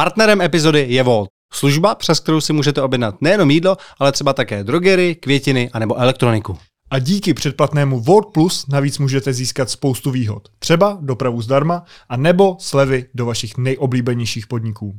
Partnerem epizody je Volt. Služba, přes kterou si můžete objednat nejenom jídlo, ale třeba také drogery, květiny anebo elektroniku. A díky předplatnému Volt Plus navíc můžete získat spoustu výhod. Třeba dopravu zdarma a nebo slevy do vašich nejoblíbenějších podniků.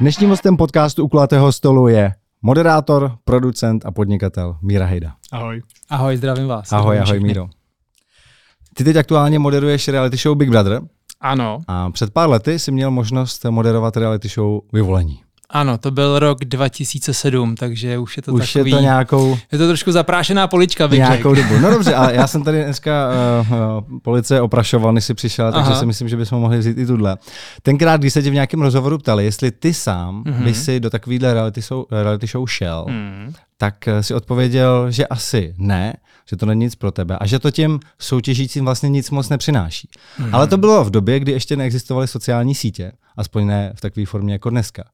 Dnešním hostem podcastu u kulatého stolu je moderátor, producent a podnikatel Míra Hejda. Ahoj. Ahoj, zdravím vás. Ahoj, zdravím ahoj. Míro. Ty teď aktuálně moderuješ reality show Big Brother Ano, a před pár lety jsi měl možnost moderovat reality show Vyvolení. Ano, to byl rok 2007, takže už je to Už takový... je to nějakou, je to trošku zaprášená polička, bych nějakou řekl. dobu. No dobře, ale já jsem tady dneska uh, uh, policie oprašoval, než jsi přišel, takže Aha. si myslím, že bychom mohli vzít i tuhle. Tenkrát, když se tě v nějakém rozhovoru ptali, jestli ty sám mm-hmm. by si do takovýhle reality show, reality show šel, Hmm. tak eh, si odpověděl, že asi ne, že to není nic pro tebe a že to těm soutěžícím vlastně nic moc nepřináší. Hmm. Ale to bylo v době, kdy ještě neexistovaly sociální sítě, aspoň ne v takové formě jako dneska.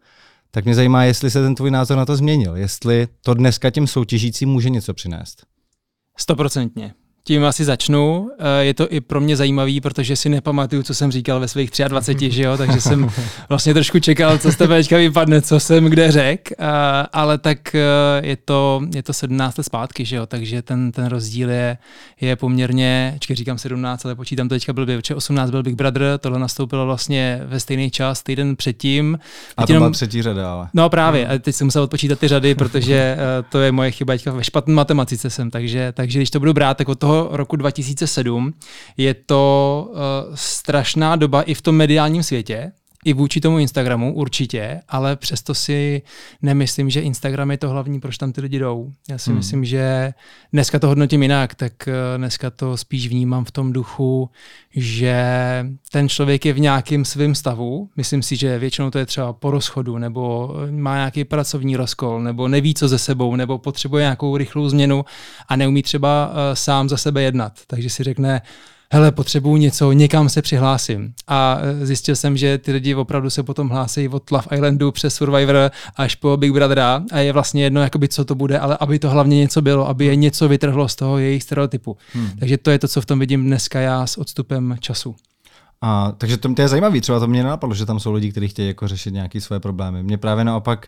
Tak mě zajímá, jestli se ten tvůj názor na to změnil, jestli to dneska těm soutěžícím může něco přinést. Stoprocentně. Tím asi začnu. Eh, Je to i pro mě zajímavý, protože si nepamatuju, co jsem říkal ve svých 23, že jo? takže jsem vlastně trošku čekal, co z tebe teďka vypadne, co jsem kde řekl, ale tak eh, je to, je to 17 let zpátky, že jo? takže ten, ten rozdíl je, je poměrně, čekaj, říkám 17, ale počítám to teďka blbě, protože 18 byl Big Brother, tohle nastoupilo vlastně ve stejný čas, týden předtím. A to jenom- byla třetí řada, ale. No právě, a teď jsem musel odpočítat ty řady, protože eh, to je moje chyba, teďka ve špatné matematice jsem, takže, takže když to budu brát, tak od toho roku 2007 je to uh, strašná doba i v tom mediálním světě, i vůči tomu Instagramu určitě, ale přesto si nemyslím, že Instagram je to hlavní, proč tam ty lidi jdou. Já si Hmm. myslím, že dneska to hodnotím jinak, tak eh, dneska to spíš vnímám v tom duchu, že ten člověk je v nějakém svém stavu. Myslím si, že většinou to je třeba po rozchodu, nebo má nějaký pracovní rozkol, nebo neví, co ze sebou, nebo potřebuje nějakou rychlou změnu a neumí třeba uh, sám za sebe jednat. Takže si řekne, hele, potřebuju něco, někam se přihlásím. A eh, zjistil jsem, že ty lidi opravdu se potom hlásí od Love Islandu přes Survivor až po Big Brothera a je vlastně jedno, jakoby, co to bude, ale aby to hlavně něco bylo, aby je něco vytrhlo z toho jejich stereotypu. Hmm. Takže to je to, co v tom vidím dneska já s odstupem času. A, takže to, to je zajímavé, třeba to mě nenapadlo, že tam jsou lidi, kteří chtějí jako řešit nějaké své problémy. Mě právě naopak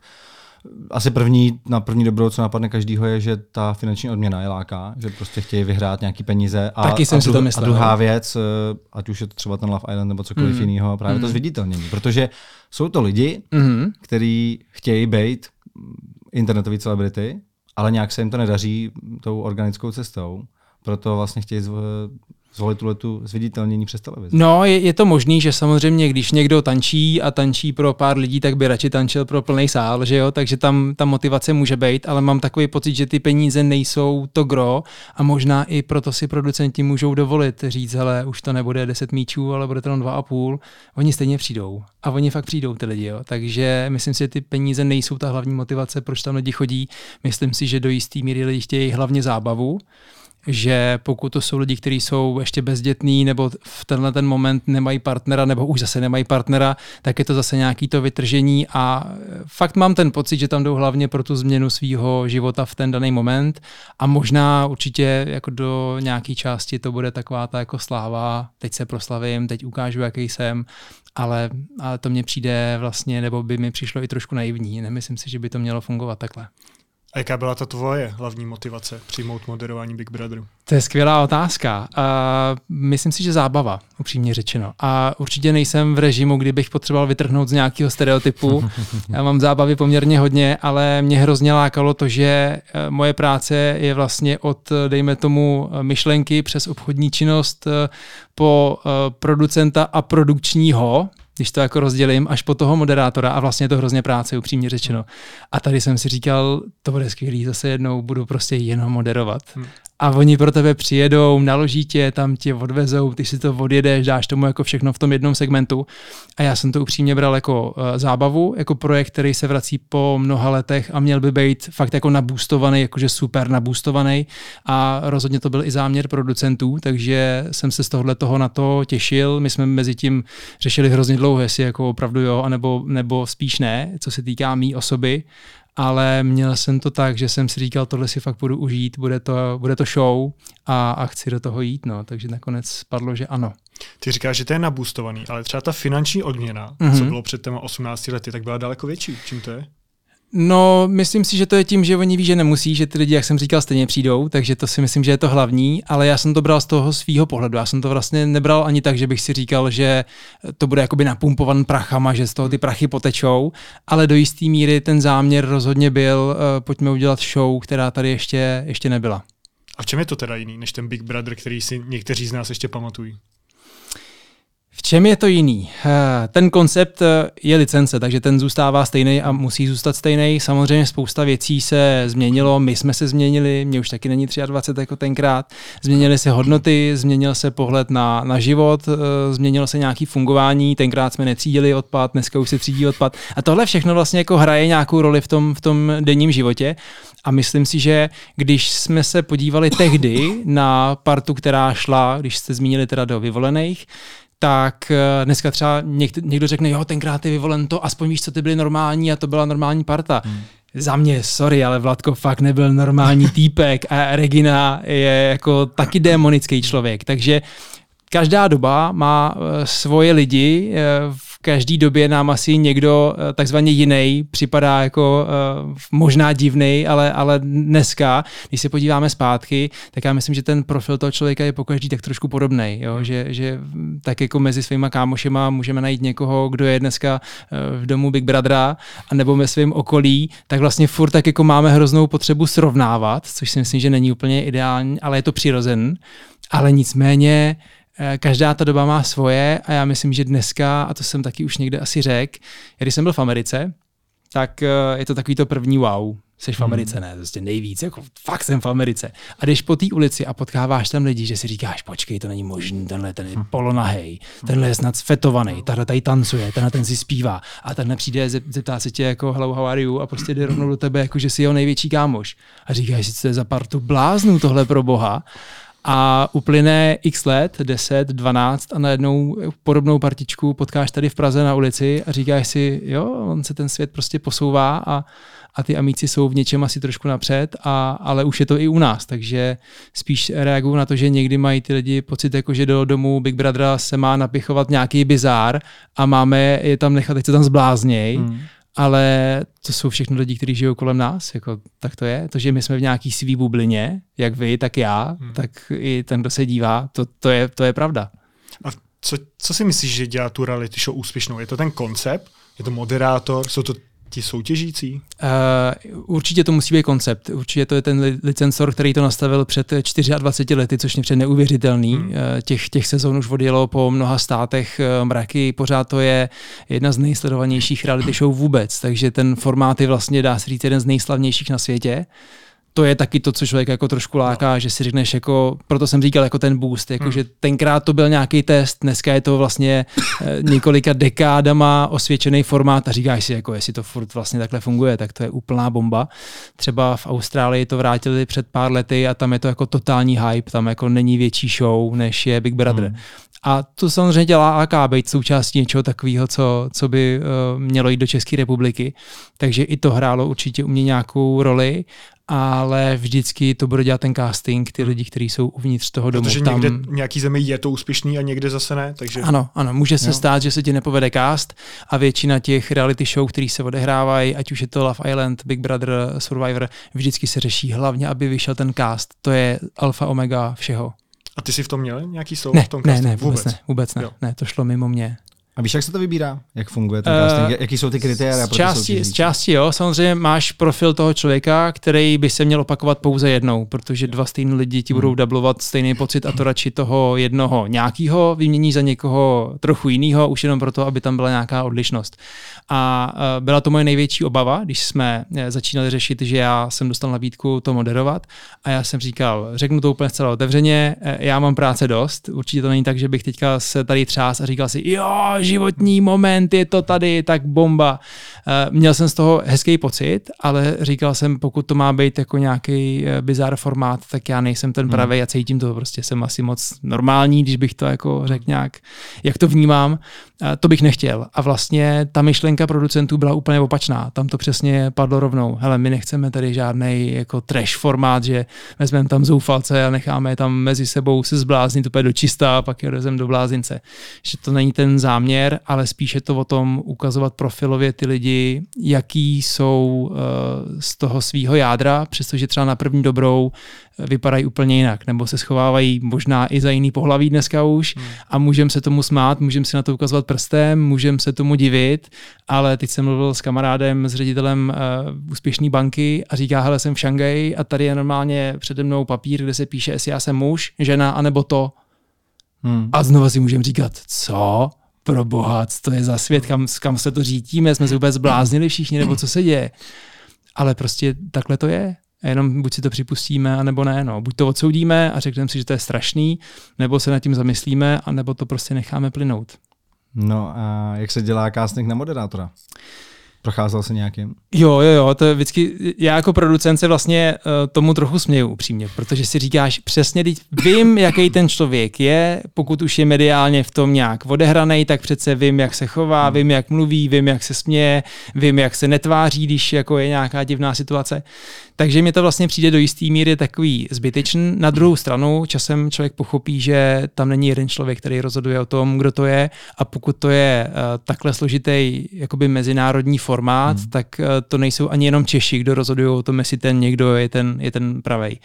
asi první, na první dobrou, co napadne každýho, je, že ta finanční odměna je láká, že prostě chtějí vyhrát nějaký peníze. A, Taky jsem a si to myslel, A druhá no. věc, eh, ať už je to třeba ten Love Island nebo cokoliv mm. jiného, právě mm. to zviditelnění. Protože jsou to lidi, Mm-hmm. kteří chtějí být internetoví celebrity, ale nějak se jim to nedaří tou organickou cestou. Proto vlastně chtějí tuhle tu zviditelnění přes televizi. No, je, je to možný, že samozřejmě, když někdo tančí a tančí pro pár lidí, tak by radši tančil pro plný sál, že jo? Takže tam ta motivace může být, ale mám takový pocit, že ty peníze nejsou to gro a možná i proto si producenti můžou dovolit říct, hele, už to nebude 10 míčů, ale bude to jenom 2,5. Oni stejně přijdou. A oni fakt přijdou ty lidi, jo? Takže myslím si, že ty peníze nejsou ta hlavní motivace, proč tam lidi chodí. Myslím si, že do jistý míry lidi chtějí hlavně zábavu že pokud to jsou lidi, kteří jsou ještě bezdětní nebo v tenhle ten moment nemají partnera nebo už zase nemají partnera, tak je to zase nějaký to vytržení a fakt mám ten pocit, že tam jdou hlavně pro tu změnu svého života v ten daný moment a možná určitě jako do nějaké části to bude taková ta jako sláva, teď se proslavím, teď ukážu, jaký jsem, ale, ale to mně přijde vlastně, nebo by mi přišlo i trošku naivní. Nemyslím si, že by to mělo fungovat takhle. A jaká byla ta tvoje hlavní motivace přijmout moderování Big Brotheru? To je skvělá otázka. Uh, myslím si, že zábava, upřímně řečeno. A určitě nejsem v režimu, kdybych potřeboval vytrhnout z nějakého stereotypu. Já mám zábavy poměrně hodně, ale mě hrozně lákalo to, že eh, moje práce je vlastně od, eh, dejme tomu, eh, myšlenky přes obchodní činnost po producenta a produkčního, když to jako rozdělím, až po toho moderátora a vlastně je to hrozně práce, upřímně řečeno. A tady jsem si říkal, to bude skvělý, zase jednou budu prostě jenom moderovat. Hmm. A oni pro tebe přijedou, naloží tě, tam tě odvezou, ty si to odjedeš, dáš tomu jako všechno v tom jednom segmentu. A já jsem to upřímně bral jako uh, zábavu, jako projekt, který se vrací po mnoha letech a měl by být fakt jako nabůstovaný, jakože super nabůstovaný. A rozhodně to byl i záměr producentů, takže jsem se z tohohle toho na to těšil. My jsme mezi tím řešili hrozně dlouho, jestli jako opravdu jo, anebo, nebo spíš ne, co se týká mý osoby ale měl jsem to tak, že jsem si říkal, tohle si fakt budu užít, bude to, bude to show a, a chci do toho jít, no, takže nakonec spadlo, že ano. Ty říkáš, že to je nabustovaný, ale třeba ta finanční odměna, mm-hmm. co mhm. bylo před těma 18 lety, tak byla daleko větší. Čím to je? No, myslím si, že to je tím, že oni ví, že nemusí, že ty lidi, jak jsem říkal, stejně přijdou, takže to si myslím, že je to hlavní, ale já jsem to bral z toho svého pohledu. Já jsem to vlastně nebral ani tak, že bych si říkal, že to bude jakoby napumpovan prachama, že z toho ty prachy potečou, ale do jisté míry ten záměr rozhodně byl, uh, pojďme udělat show, která tady ještě, ještě nebyla. A v čem je to teda jiný, než ten Big Brother, který si někteří z nás ještě pamatují? V čem je to jiný? Eh, ten koncept eh, je licence, takže ten zůstává stejný a musí zůstat stejný. Samozřejmě spousta věcí se změnilo, my jsme se změnili, mě už taky není 23 jako tenkrát. Změnily se hodnoty, změnil se pohled na, na život, eh, změnilo se nějaký fungování, tenkrát jsme netřídili odpad, dneska už se třídí odpad. A tohle všechno vlastně jako hraje nějakou roli v tom, v tom denním životě. A myslím si, že když jsme se podívali tehdy na partu, která šla, když jste zmínili teda do vyvolených, tak eh, dneska třeba někdo, řekne, jo, tenkrát je vyvolen to, aspoň víš, co ty byly normální a to byla normální parta. Hmm. Za mě, sorry, ale Vladko fakt nebyl normální týpek a Regina je jako taky démonický člověk, takže každá doba má eh, svoje lidi, eh, v každé době nám asi někdo eh, takzvaně jiný připadá jako možná divný, ale, ale dneska, když se podíváme zpátky, tak já myslím, že ten profil toho člověka je po každý tak trošku podobný, že, že tak jako mezi svýma kámošema můžeme najít někoho, kdo je dneska v domu Big Brothera, a nebo ve svém okolí, tak vlastně furt tak jako máme hroznou potřebu srovnávat, což si myslím, že není úplně ideální, ale je to přirozen. Ale nicméně Eh, každá ta doba má svoje a já myslím, že dneska, a to jsem taky už někde asi řekl, když jsem byl v Americe, tak eh, je to takový to první wow. Jsi v hmm. Americe, ne, prostě nejvíc, jako fakt jsem v Americe. A když po té ulici a potkáváš tam lidi, že si říkáš, počkej, to není možný, tenhle ten je hmm. polonahej, tenhle je snad sfetovaný, tenhle tady tancuje, tenhle ten si zpívá a tenhle přijde, zeptá se tě jako hello, how are you a prostě jde rovnou do tebe, jako že jsi jeho největší kámoš. A říkáš si, co je za partu bláznů tohle pro boha a uplyne x let, 10, 12 a najednou podobnou partičku potkáš tady v Praze na ulici a říkáš si, jo, on se ten svět prostě posouvá a, a ty amíci jsou v něčem asi trošku napřed, a, ale už je to i u nás, takže spíš reaguju na to, že někdy mají ty lidi pocit, jako že do domu Big Brothera se má napichovat nějaký bizár a máme je tam nechat, teď se tam zblázněj. Hmm ale to jsou všechno lidi, kteří žijou kolem nás, jako, tak to je. To, že my jsme v nějaký svý bublině, jak vy, tak já, hmm. tak i ten, kdo se dívá, to, to, je, to je pravda. A co, co si myslíš, že dělá tu reality show úspěšnou? Je to ten koncept? Je to moderátor? Jsou to ti soutěžící? Uh, určitě to musí být koncept. Určitě to je ten licencor, který to nastavil před 24 lety, což je před neuvěřitelný. Hmm. Uh, těch, těch sezon už odjelo po mnoha státech uh, mraky. Pořád to je jedna z nejsledovanějších reality show vůbec. Takže ten formát je vlastně, dá se říct, jeden z nejslavnějších na světě to je taky to, co člověk jako trošku láká, no. že si řekneš jako, proto jsem říkal jako ten boost, jako hmm. že tenkrát to byl nějaký test, dneska je to vlastně eh, několika dekádama osvědčený formát a říkáš si jako, jestli to furt vlastně takhle funguje, tak to je úplná bomba. Třeba v Austrálii to vrátili před pár lety a tam je to jako totální hype, tam jako není větší show, než je Big Brother. Hmm. A to samozřejmě dělá AK, být součástí něčeho takového, co, co by uh, mělo jít do České republiky. Takže i to hrálo určitě u mě nějakou roli ale vždycky to bude dělat ten casting, ty lidi, kteří jsou uvnitř toho domu. Protože tam... někde nějaký zemi je to úspěšný a někde zase ne. Takže... Ano, ano, může se jo. stát, že se ti nepovede cast a většina těch reality show, které se odehrávají, ať už je to Love Island, Big Brother, Survivor, vždycky se řeší hlavně, aby vyšel ten cast. To je alfa omega všeho. A ty jsi v tom měl nějaký slovo ne, v tom Ne, ne, vůbec, vůbec ne, vůbec ne, ne, to šlo mimo mě. A víš, jak se to vybírá? Jak funguje ten casting? Uh, Jaký jsou ty kritéria? Z části, z části jo, samozřejmě máš profil toho člověka, který by se měl opakovat pouze jednou, protože dva stejní lidi ti budou hmm. dublovat stejný pocit a to radši toho jednoho nějakého vymění za někoho trochu jiného, už jenom proto, aby tam byla nějaká odlišnost. A uh, byla to moje největší obava, když jsme eh, začínali řešit, že já jsem dostal nabídku to moderovat a já jsem říkal, řeknu to úplně zcela otevřeně, já mám práce dost, určitě to není tak, že bych teďka se tady třás a říkal si, jo, životní moment, je to tady, tak bomba. Uh, měl jsem z toho hezký pocit, ale říkal jsem, pokud to má být jako nějaký uh, bizar formát, tak já nejsem ten pravý a cítím to, prostě jsem asi moc normální, když bych to jako řekl nějak, jak to vnímám. To bych nechtěl. A vlastně ta myšlenka producentů byla úplně opačná. Tam to přesně padlo rovnou. Hele, my nechceme tady žádný jako trash formát, že vezmeme tam zoufalce a necháme je tam mezi sebou se zbláznit úplně do čistá a pak je rozem do blázince. Že to není ten záměr, ale spíše to o tom ukazovat profilově ty lidi, jaký jsou uh, z toho svýho jádra, přestože třeba na první dobrou vypadají úplně jinak, nebo se schovávají možná i za jiný pohlaví dneska už hmm. a můžeme se tomu smát, můžeme si na to ukazovat prstem, můžeme se tomu divit, ale teď jsem mluvil s kamarádem, s ředitelem uh, úspěšné banky a říká, hele, jsem v Šangaji a tady je normálně přede mnou papír, kde se píše, jestli já jsem muž, žena, anebo to. Hmm. A znova si můžeme říkat, co? Pro boha, co to je za svět, kam, kam se to řítíme, jsme se vůbec bláznili všichni, nebo co se děje. Ale prostě takhle to je. A jenom buď si to připustíme, anebo ne. No. Buď to odsoudíme a řekneme si, že to je strašný, nebo se nad tím zamyslíme, anebo to prostě necháme plynout. No a jak se dělá casting na moderátora? Procházel se nějakým? Jo, jo, jo, to je vždycky, já jako producent se vlastně uh, tomu trochu směju upřímně, protože si říkáš přesně, teď vím, jaký ten člověk je, pokud už je mediálně v tom nějak odehraný, tak přece vím, jak se chová, hmm. vím, jak mluví, vím, jak se směje, vím, jak se netváří, když jako je nějaká divná situace. Takže mi to vlastně přijde do jisté míry takový zbytečný. Na druhou stranu časem člověk pochopí, že tam není jeden člověk, který rozhoduje o tom, kdo to je a pokud to je uh, takhle složitý jakoby mezinárodní formát, hmm. tak uh, to nejsou ani jenom Češi, kdo rozhodují o tom, jestli ten někdo je ten, je ten pravej.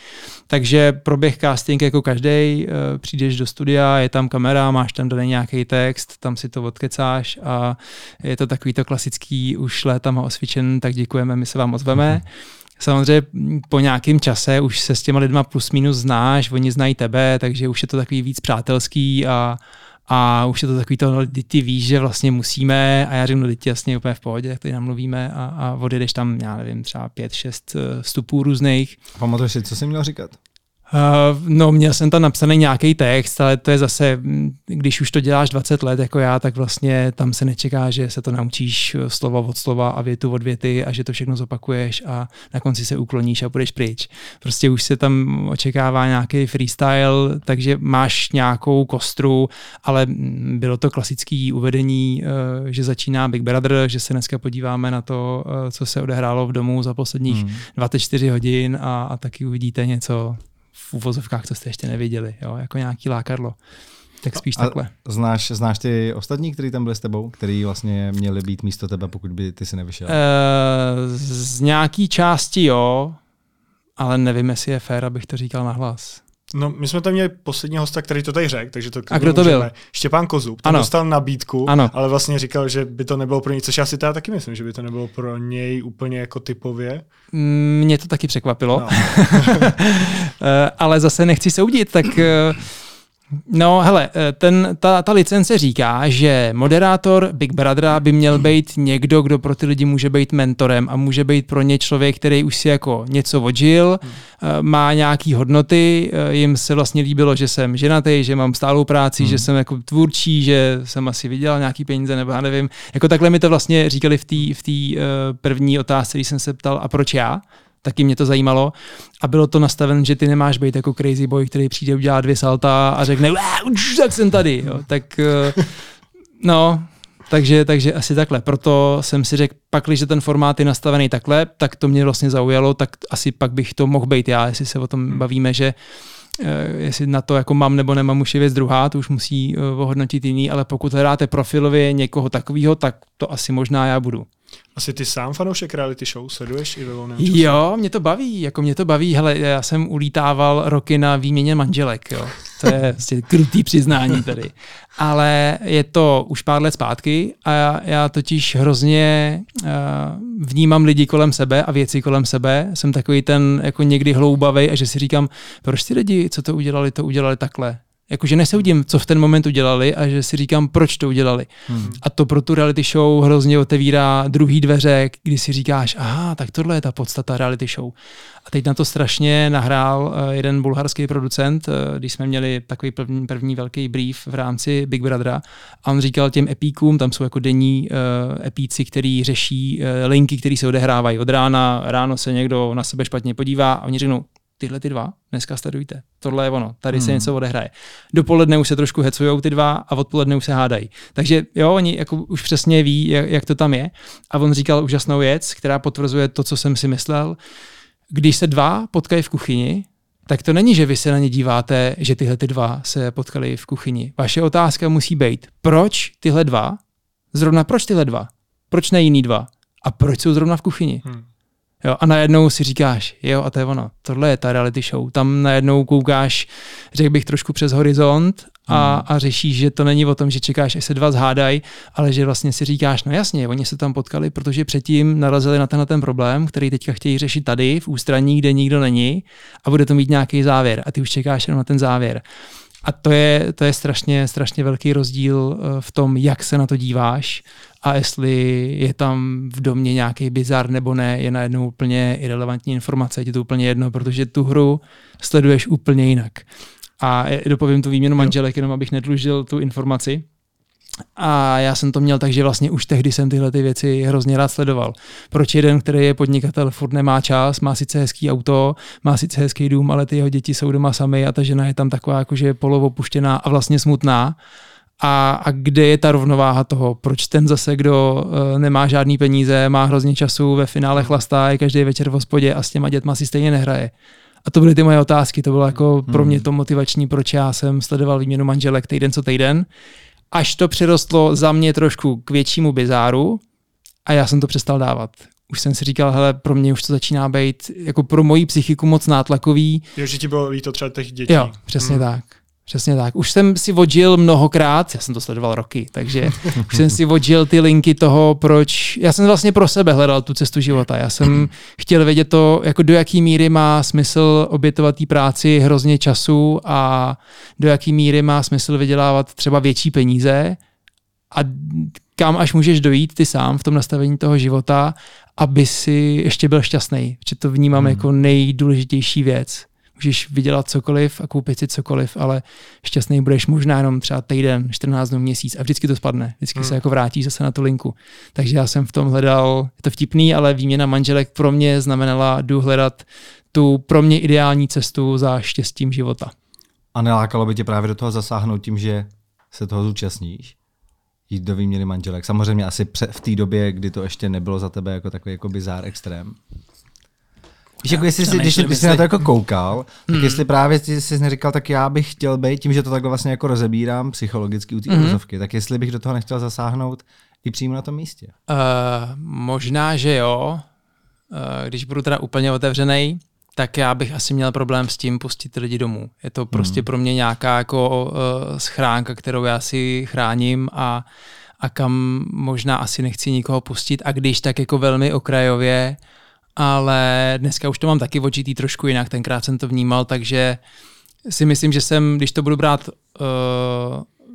Takže proběh casting jako každý, uh, přijdeš do studia, je tam kamera, máš tam daný nějaký text, tam si to odkecáš a je to takový to klasický, už léta má osvědčen, tak děkujeme, my se vám ozveme. Hmm samozřejmě po nějakém čase už se s těma lidma plus minus znáš, oni znají tebe, takže už je to takový víc přátelský a, a už je to takový to, no, ty víš, že vlastně musíme a já řeknu, no, ty jasně úplně v pohodě, jak tady namluvíme a, a odjedeš tam, já nevím, třeba pět, šest eh, vstupů různých. Pamatuješ si, co jsi měl říkat? Uh, no, měl jsem tam napsaný nějaký text, ale to je zase, když už to děláš 20 let jako já, tak vlastně tam se nečeká, že se to naučíš eh, slovo od slova a větu od věty a že to všechno zopakuješ a na konci se ukloníš a půjdeš pryč. Prostě už se tam očekává nějaký freestyle, takže máš nějakou kostru, ale bylo to klasické uvedení, uh, že začíná Big Brother, že se dneska podíváme na to, uh, co se odehrálo v domu za posledních hmm. 24 hodin a, a taky uvidíte něco v uvozovkách, co jste ještě neviděli, jo, jako nějaký lákadlo. Tak spíš a takhle. Znáš, znáš ty ostatní, kteří tam byli s tebou, který vlastně měli být místo tebe, pokud by ty si nevyšel? Uh, z nějaký části jo, ale nevím, jestli je fér, abych to říkal nahlas. No, my jsme tam měli poslední hosta, který to tady řekl, takže to A kdo to byl? Štěpán Kozub. Ten ano. dostal nabídku, ano. ale vlastně říkal, že by to nebylo pro něj, což já si teda taky myslím, že by to nebylo pro něj úplně jako typově. Mě to taky překvapilo. No. Eh, ale zase nechci soudit, tak eh, No, hele, eh, ten, ta, ta licence říká, že moderátor Big Brothera by měl být někdo, kdo pro ty lidi může být mentorem a může být pro ně člověk, který už si jako něco odžil, hmm. má nějaký hodnoty, eh, jim se vlastně líbilo, že jsem ženatý, že mám stálou práci, hmm. že jsem jako tvůrčí, že jsem asi vydělal nějaký peníze, nebo já nevím. Jako takhle mi to vlastně říkali v té v tý, uh, první otázce, když jsem se ptal, a proč já? Taky mě to zajímalo. A bylo to nastaven, že ty nemáš být jako crazy boy, který přijde udělat dvě salta a řekne, tak jsem tady. Jo. Tak eh, no, takže, takže asi takhle. Proto jsem si řekl, pak, když ten formát je nastavený takhle, tak to mě vlastně zaujalo, tak asi pak bych to mohl být já, jestli se o tom hmm. bavíme, že eh, jestli na to jako mám nebo nemám už je věc druhá, to už musí eh, ohodnotit jiný, ale pokud hledáte profilově někoho takového, tak to asi možná já budu. Asi ty sám fanoušek reality show sleduješ i ve volném čase? Jo, mě to baví, jako mě to baví. Hele, já jsem ulítával roky na výměně manželek, jo. To je vlastně krutý přiznání tady. Ale je to už pár let zpátky a já, já totiž hrozně uh, vnímám lidi kolem sebe a věci kolem sebe. Jsem takový ten jako někdy hloubavý a že si říkám, proč ty lidi, co to udělali, to udělali takhle Jakože nesoudím, co v ten moment udělali a že si říkám, proč to udělali. Hmm. A to pro tu reality show hrozně otevírá druhý dveře, kdy si říkáš, aha, tak tohle je ta podstata reality show. A teď na to strašně nahrál eh, jeden bulharský producent, eh, když jsme měli takový první, první velký brief v rámci Big Brothera a on říkal těm epíkům, tam jsou jako denní uh, epíci, který řeší uh, linky, které se odehrávají od rána, ráno se někdo na sebe špatně podívá a oni řeknou, tyhle ty dva, dneska sledujte. Tohle je ono, tady hmm. se něco odehraje. Dopoledne už se trošku hecujou ty dva a odpoledne už se hádají. Takže jo, oni jako už přesně ví, jak, jak to tam je. A on říkal úžasnou věc, která potvrzuje to, co jsem si myslel. Když se dva potkají v kuchyni, tak to není, že vy se na ně díváte, že tyhle ty dva se potkali v kuchyni. Vaše otázka musí být, proč tyhle dva, zrovna proč tyhle dva, proč ne jiný dva a proč jsou zrovna v kuchyni. Hmm. Jo, a najednou si říkáš, jo, a to je ono, tohle je ta reality show. Tam najednou koukáš, řekl bych, trošku přes horizont a, hmm. a řešíš, že to není o tom, že čekáš, až se dva zhádají, ale že vlastně si říkáš, no jasně, oni se tam potkali, protože předtím narazili na tenhle ten problém, který teďka chtějí řešit tady, v ústraní, kde nikdo není a bude to mít nějaký závěr a ty už čekáš jenom na ten závěr. A to je, to je strašně, strašně velký rozdíl eh, v tom, jak se na to díváš a jestli je tam v domě nějaký bizar nebo ne, je najednou úplně irrelevantní informace, je to úplně jedno, protože tu hru sleduješ úplně jinak. A dopovím tu výměnu manželek, jenom abych nedlužil tu informaci. A já jsem to měl tak, že vlastně už tehdy jsem tyhle ty věci hrozně rád sledoval. Proč jeden, který je podnikatel, furt nemá čas, má sice hezký auto, má sice hezký dům, ale ty jeho děti jsou doma sami a ta žena je tam taková jakože polovopuštěná a vlastně smutná a, a kde je ta rovnováha toho, proč ten zase, kdo uh, nemá žádný peníze, má hrozně času, ve finále chlastá, je každý večer v hospodě a s těma dětma si stejně nehraje. A to byly ty moje otázky, to bylo jako hmm. pro mě to motivační, proč já jsem sledoval výměnu manželek týden co týden, až to přirostlo za mě trošku k většímu bizáru a já jsem to přestal dávat. Už jsem si říkal, hele, pro mě už to začíná být jako pro moji psychiku moc nátlakový. Jo, že ti bylo líto třeba těch dětí. Jo, přesně hmm. tak. Přesně tak. Už jsem si vodil mnohokrát, já jsem to sledoval roky, takže už jsem si vodil ty linky toho, proč. Já jsem vlastně pro sebe hledal tu cestu života. Já jsem chtěl vědět to, jako do jaký míry má smysl obětovat té práci hrozně času a do jaký míry má smysl vydělávat třeba větší peníze a kam až můžeš dojít ty sám v tom nastavení toho života, aby si ještě byl šťastný. Že to vnímám hmm. jako nejdůležitější věc můžeš vydělat cokoliv a koupit si cokoliv, ale šťastný budeš možná jenom třeba týden, 14 dnů, měsíc a vždycky to spadne. Vždycky hmm. se jako vrátíš zase na tu linku. Takže já jsem v tom hledal, je to vtipný, ale výměna manželek pro mě znamenala, jdu hledat tu pro mě ideální cestu za štěstím života. A nelákalo by tě právě do toho zasáhnout tím, že se toho zúčastníš? Jít do výměny manželek. Samozřejmě asi v té době, kdy to ještě nebylo za tebe jako takový jako bizár extrém. Víš, jako jestli jsi, když, když jsi na to jako koukal, tak hmm. jestli právě jsi neříkal, tak já bych chtěl být, tím, že to takhle vlastně jako rozebírám psychologicky u té hmm. Rozovky, tak jestli bych do toho nechtěl zasáhnout i přímo na tom místě. Uh, možná, že jo. Uh, když budu teda úplně otevřený, tak já bych asi měl problém s tím pustit lidi domů. Je to prostě hmm. pro mě nějaká jako uh, schránka, kterou já si chráním a, a kam možná asi nechci nikoho pustit a když tak jako velmi okrajově, ale dneska už to mám taky očitý trošku jinak, tenkrát jsem to vnímal, takže si myslím, že jsem, když to budu brát uh,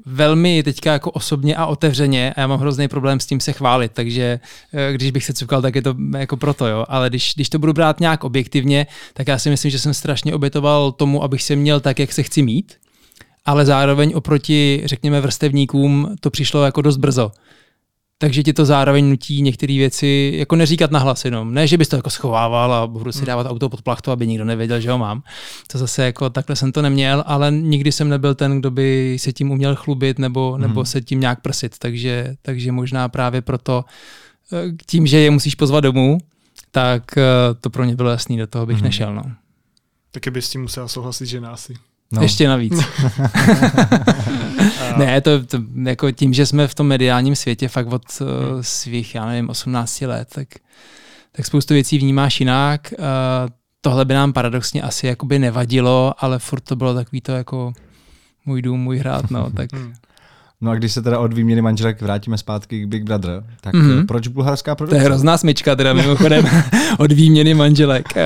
velmi teďka jako osobně a otevřeně a já mám hrozný problém s tím se chválit, takže uh, když bych se cukal, tak je to jako proto, jo. Ale když, když to budu brát nějak objektivně, tak já si myslím, že jsem strašně obětoval tomu, abych se měl tak, jak se chci mít, ale zároveň oproti, řekněme, vrstevníkům to přišlo jako dost brzo takže ti to zároveň nutí některé věci jako neříkat nahlas jenom. Ne, že bys to jako schovával a budu si hmm. dávat auto pod plachtu, aby nikdo nevěděl, že ho mám. To zase jako takhle jsem to neměl, ale nikdy jsem nebyl ten, kdo by se tím uměl chlubit nebo, nebo hmm. se tím nějak prsit. Takže, takže možná právě proto eh, tím, že je musíš pozvat domů, tak eh, to pro mě bylo jasný, do toho bych hmm. nešel. No. Taky bys s tím musela souhlasit, že asi. No. Ještě navíc. ne, to, to jako tím, že jsme v tom mediálním světě fakt od uh, svých, já nevím, 18 let, tak, tak spoustu věcí vnímáš jinak. Uh, tohle by nám paradoxně asi jakoby nevadilo, ale furt to bylo takový to jako můj dům, můj hrad, no, tak... Hmm. No a když se teda od výměny manželek vrátíme zpátky k Big Brother, tak mm-hmm. proč bulharská produkce? To je hrozná smyčka teda mimochodem od výměny manželek. Uh,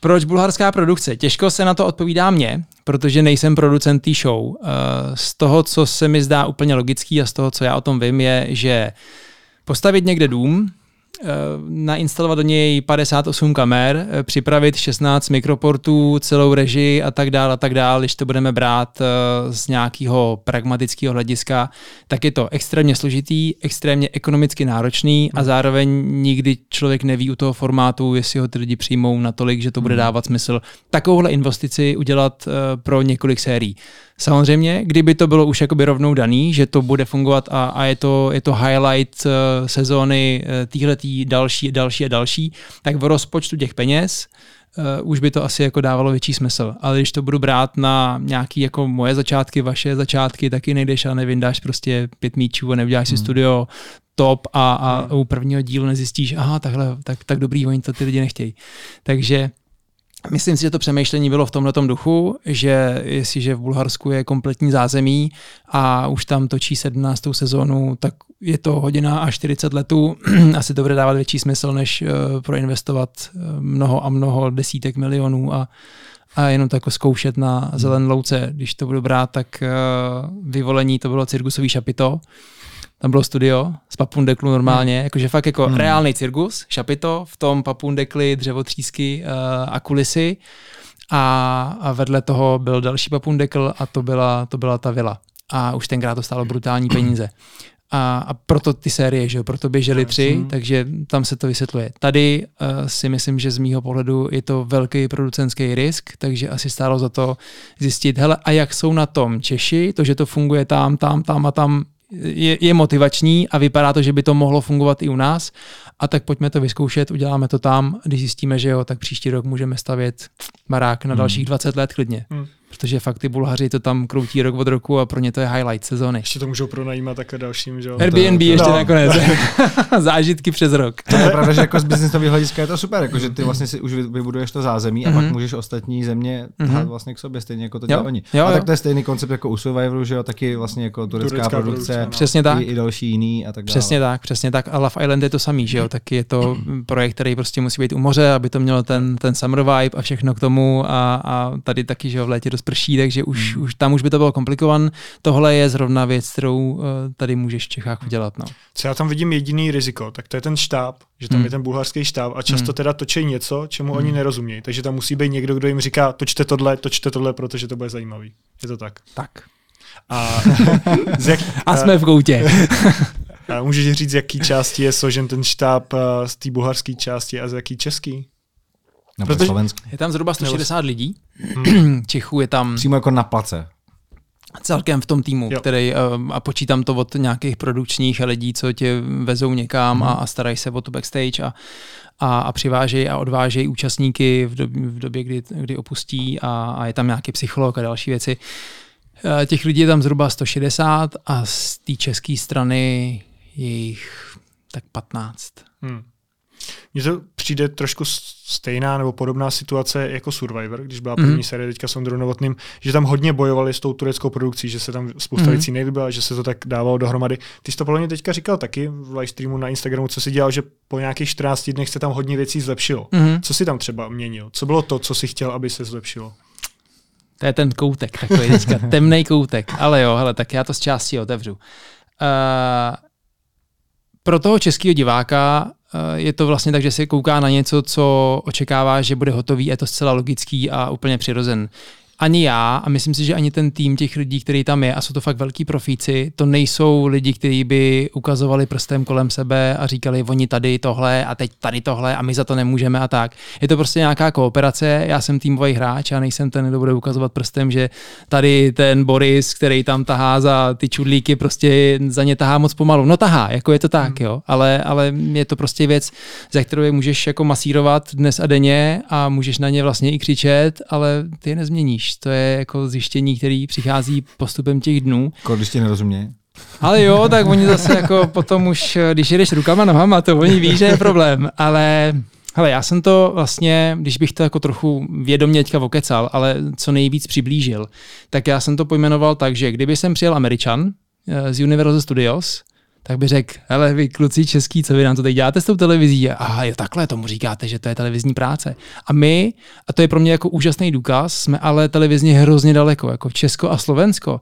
Proč bulharská produkce? Těžko se na to odpovídá mě, protože nejsem producent té show. Eh, z toho, co se mi zdá úplně logický a z toho, co já o tom vím, je, že postavit někde dům, nainstalovat do něj 58 kamer, eh, připravit 16 mikroportů, celou režii a tak dále a tak dále, když to budeme brát eh, z nějakého pragmatického hlediska, tak je to extrémně složitý, extrémně ekonomicky náročný a hmm. zároveň nikdy člověk neví u toho formátu, jestli ho ty lidi přijmou natolik, že to bude hmm. dávat smysl takovouhle investici udělat pro několik sérií. Samozřejmě, kdyby to bylo už jakoby rovnou daný, že to bude fungovat a, a je, to, je to highlight uh, sezóny uh, týhletý další, další a další, tak v rozpočtu těch peněz uh, už by to asi jako dávalo větší smysl. Ale když to budu brát na nějaký jako moje začátky, vaše začátky, taky nejdeš a nevyndáš prostě pět míčů a neuděláš hmm. si studio top a, a hmm. u prvního dílu nezjistíš, aha, takhle, tak, tak dobrý, oni to ty lidi nechtějí. Takže Myslím si, že to přemýšlení bylo v tomhle duchu, že jestliže v Bulharsku je kompletní zázemí a už tam točí 17. sezónu, tak je to hodina a 40 letů. Asi to bude dávat větší smysl, než uh, proinvestovat eh, mnoho a mnoho desítek milionů a, a jenom to jako zkoušet na zelen louce. Když to budu brát, tak uh, vyvolení to bylo cirkusový šapito tam bylo studio z papundeklu normálně, hmm. jakože fakt jako hmm. reálný cirkus, šapito, v tom papundekli, dřevotřísky uh, a kulisy a, a vedle toho byl další papundekl a to byla, to byla ta vila. A už tenkrát to stálo brutální peníze. A, a proto ty série, že jo, proto běžely tři, takže tam se to vysvětluje. Tady uh, si myslím, že z mýho pohledu je to velký producentský risk, takže asi stálo za to zjistit, hele, a jak jsou na tom Češi, to, že to funguje tam, tam, tam a tam, je, je motivační a vypadá to, že by to mohlo fungovat i u nás. A tak pojďme to vyzkoušet, uděláme to tam. Když zjistíme, že jo, tak příští rok můžeme stavět barák na hmm. dalších 20 let klidně. Hmm protože fakt ty Bulhaři to tam kroutí rok od roku a pro ně to je highlight sezóny. Ještě to můžou pronajímat také dalším, že Airbnb to, ještě no. nakonec. Zážitky přes rok. To je pravda, že jako z biznisového hlediska je to super, jako, že ty vlastně si už vybuduješ to zázemí a mm-hmm. pak mhm. můžeš ostatní země mm-hmm. vlastně k sobě, stejně jako to dělají oni. Jo, a tak to je stejný koncept jako u Survivoru, že jo, taky vlastně jako turecká, turecká produkce, produkce no. přesně tak. I, i, další jiný a tak dále. Přesně tak, přesně tak. A Love Island je to samý, že jo, taky je to projekt, který prostě musí být u moře, aby to mělo ten, ten summer vibe a všechno k tomu a, a tady taky, že jo, v létě dost prší, takže už už, už tam už by to bylo komplikovan. Tohle je zrovna věc, kterou uh, tady můžeš v Čechách udělat. No. Co já tam vidím jediný riziko, tak to je ten štáb, že tam hmm. je ten bulharský štáb a často hmm. teda točí něco, čemu hmm. oni nerozumějí. Takže tam musí být někdo, kdo jim říká, točte tohle, točte tohle, protože to bude zajímavý. Je to tak? Tak. A, jak, a jsme v koutě. a můžeš říct, z jaký části je složen ten štáb eh, z té bulharské části a z jaký český? Nebo Protože je tam zhruba 160 lidí. Hmm. Čechů je tam... Přímo jako na place. Celkem v tom týmu, jo. který, eh, a počítám to od nějakých produkčních lidí, co tě vezou někam hmm. a, a starají se o tu backstage a, a, a přivážejí a odvážejí účastníky v době, v době kdy, kdy opustí a, a je tam nějaký psycholog a další věci. Eh, těch lidí je tam zhruba 160 a z té české strany je jich tak 15. Hmm. Mně to přijde trošku stejná nebo podobná situace jako Survivor, když byla první mm-hmm. série teďka s Ondrou Novotným, že tam hodně bojovali s tou tureckou produkcí, že se tam spousta mm-hmm. věcí nelíbila, že se to tak dávalo dohromady. Ty jsi to podle mě teďka říkal taky v live streamu na Instagramu, co si dělal, že po nějakých 14 dnech se tam hodně věcí zlepšilo. Mm-hmm. Co si tam třeba měnil? Co bylo to, co si chtěl, aby se zlepšilo? To je ten koutek, takový teďka temný koutek. Ale jo, hele, tak já to z části otevřu. Uh, pro toho českého diváka je to vlastně tak, že se kouká na něco, co očekává, že bude hotový, je to zcela logický a úplně přirozen ani já a myslím si, že ani ten tým těch lidí, který tam je, a jsou to fakt velký profíci, to nejsou lidi, kteří by ukazovali prstem kolem sebe a říkali, oni tady tohle a teď tady tohle a my za to nemůžeme a tak. Je to prostě nějaká kooperace, já jsem týmový hráč a nejsem ten, kdo bude ukazovat prstem, že tady ten Boris, který tam tahá za ty čudlíky, prostě za ně tahá moc pomalu. No tahá, jako je to tak, hmm. jo, ale, ale je to prostě věc, za kterou je můžeš jako masírovat dnes a denně a můžeš na ně vlastně i křičet, ale ty je nezměníš víš, to je jako zjištění, který přichází postupem těch dnů. Když ti nerozumějí. Ale jo, tak oni zase jako potom už, když jedeš rukama, nohama, to oni ví, že je problém. Ale hele, já jsem to vlastně, když bych to jako trochu vědomě teďka vokecal, ale co nejvíc přiblížil, tak já jsem to pojmenoval tak, že kdyby jsem přijel Američan eh, z Universal Studios, tak by řekl, hele vy kluci český, co vy nám to teď děláte s tou televizí? A jo, takhle tomu říkáte, že to je televizní práce. A my, a to je pro mě jako úžasný důkaz, jsme ale televizně hrozně daleko, jako Česko a Slovensko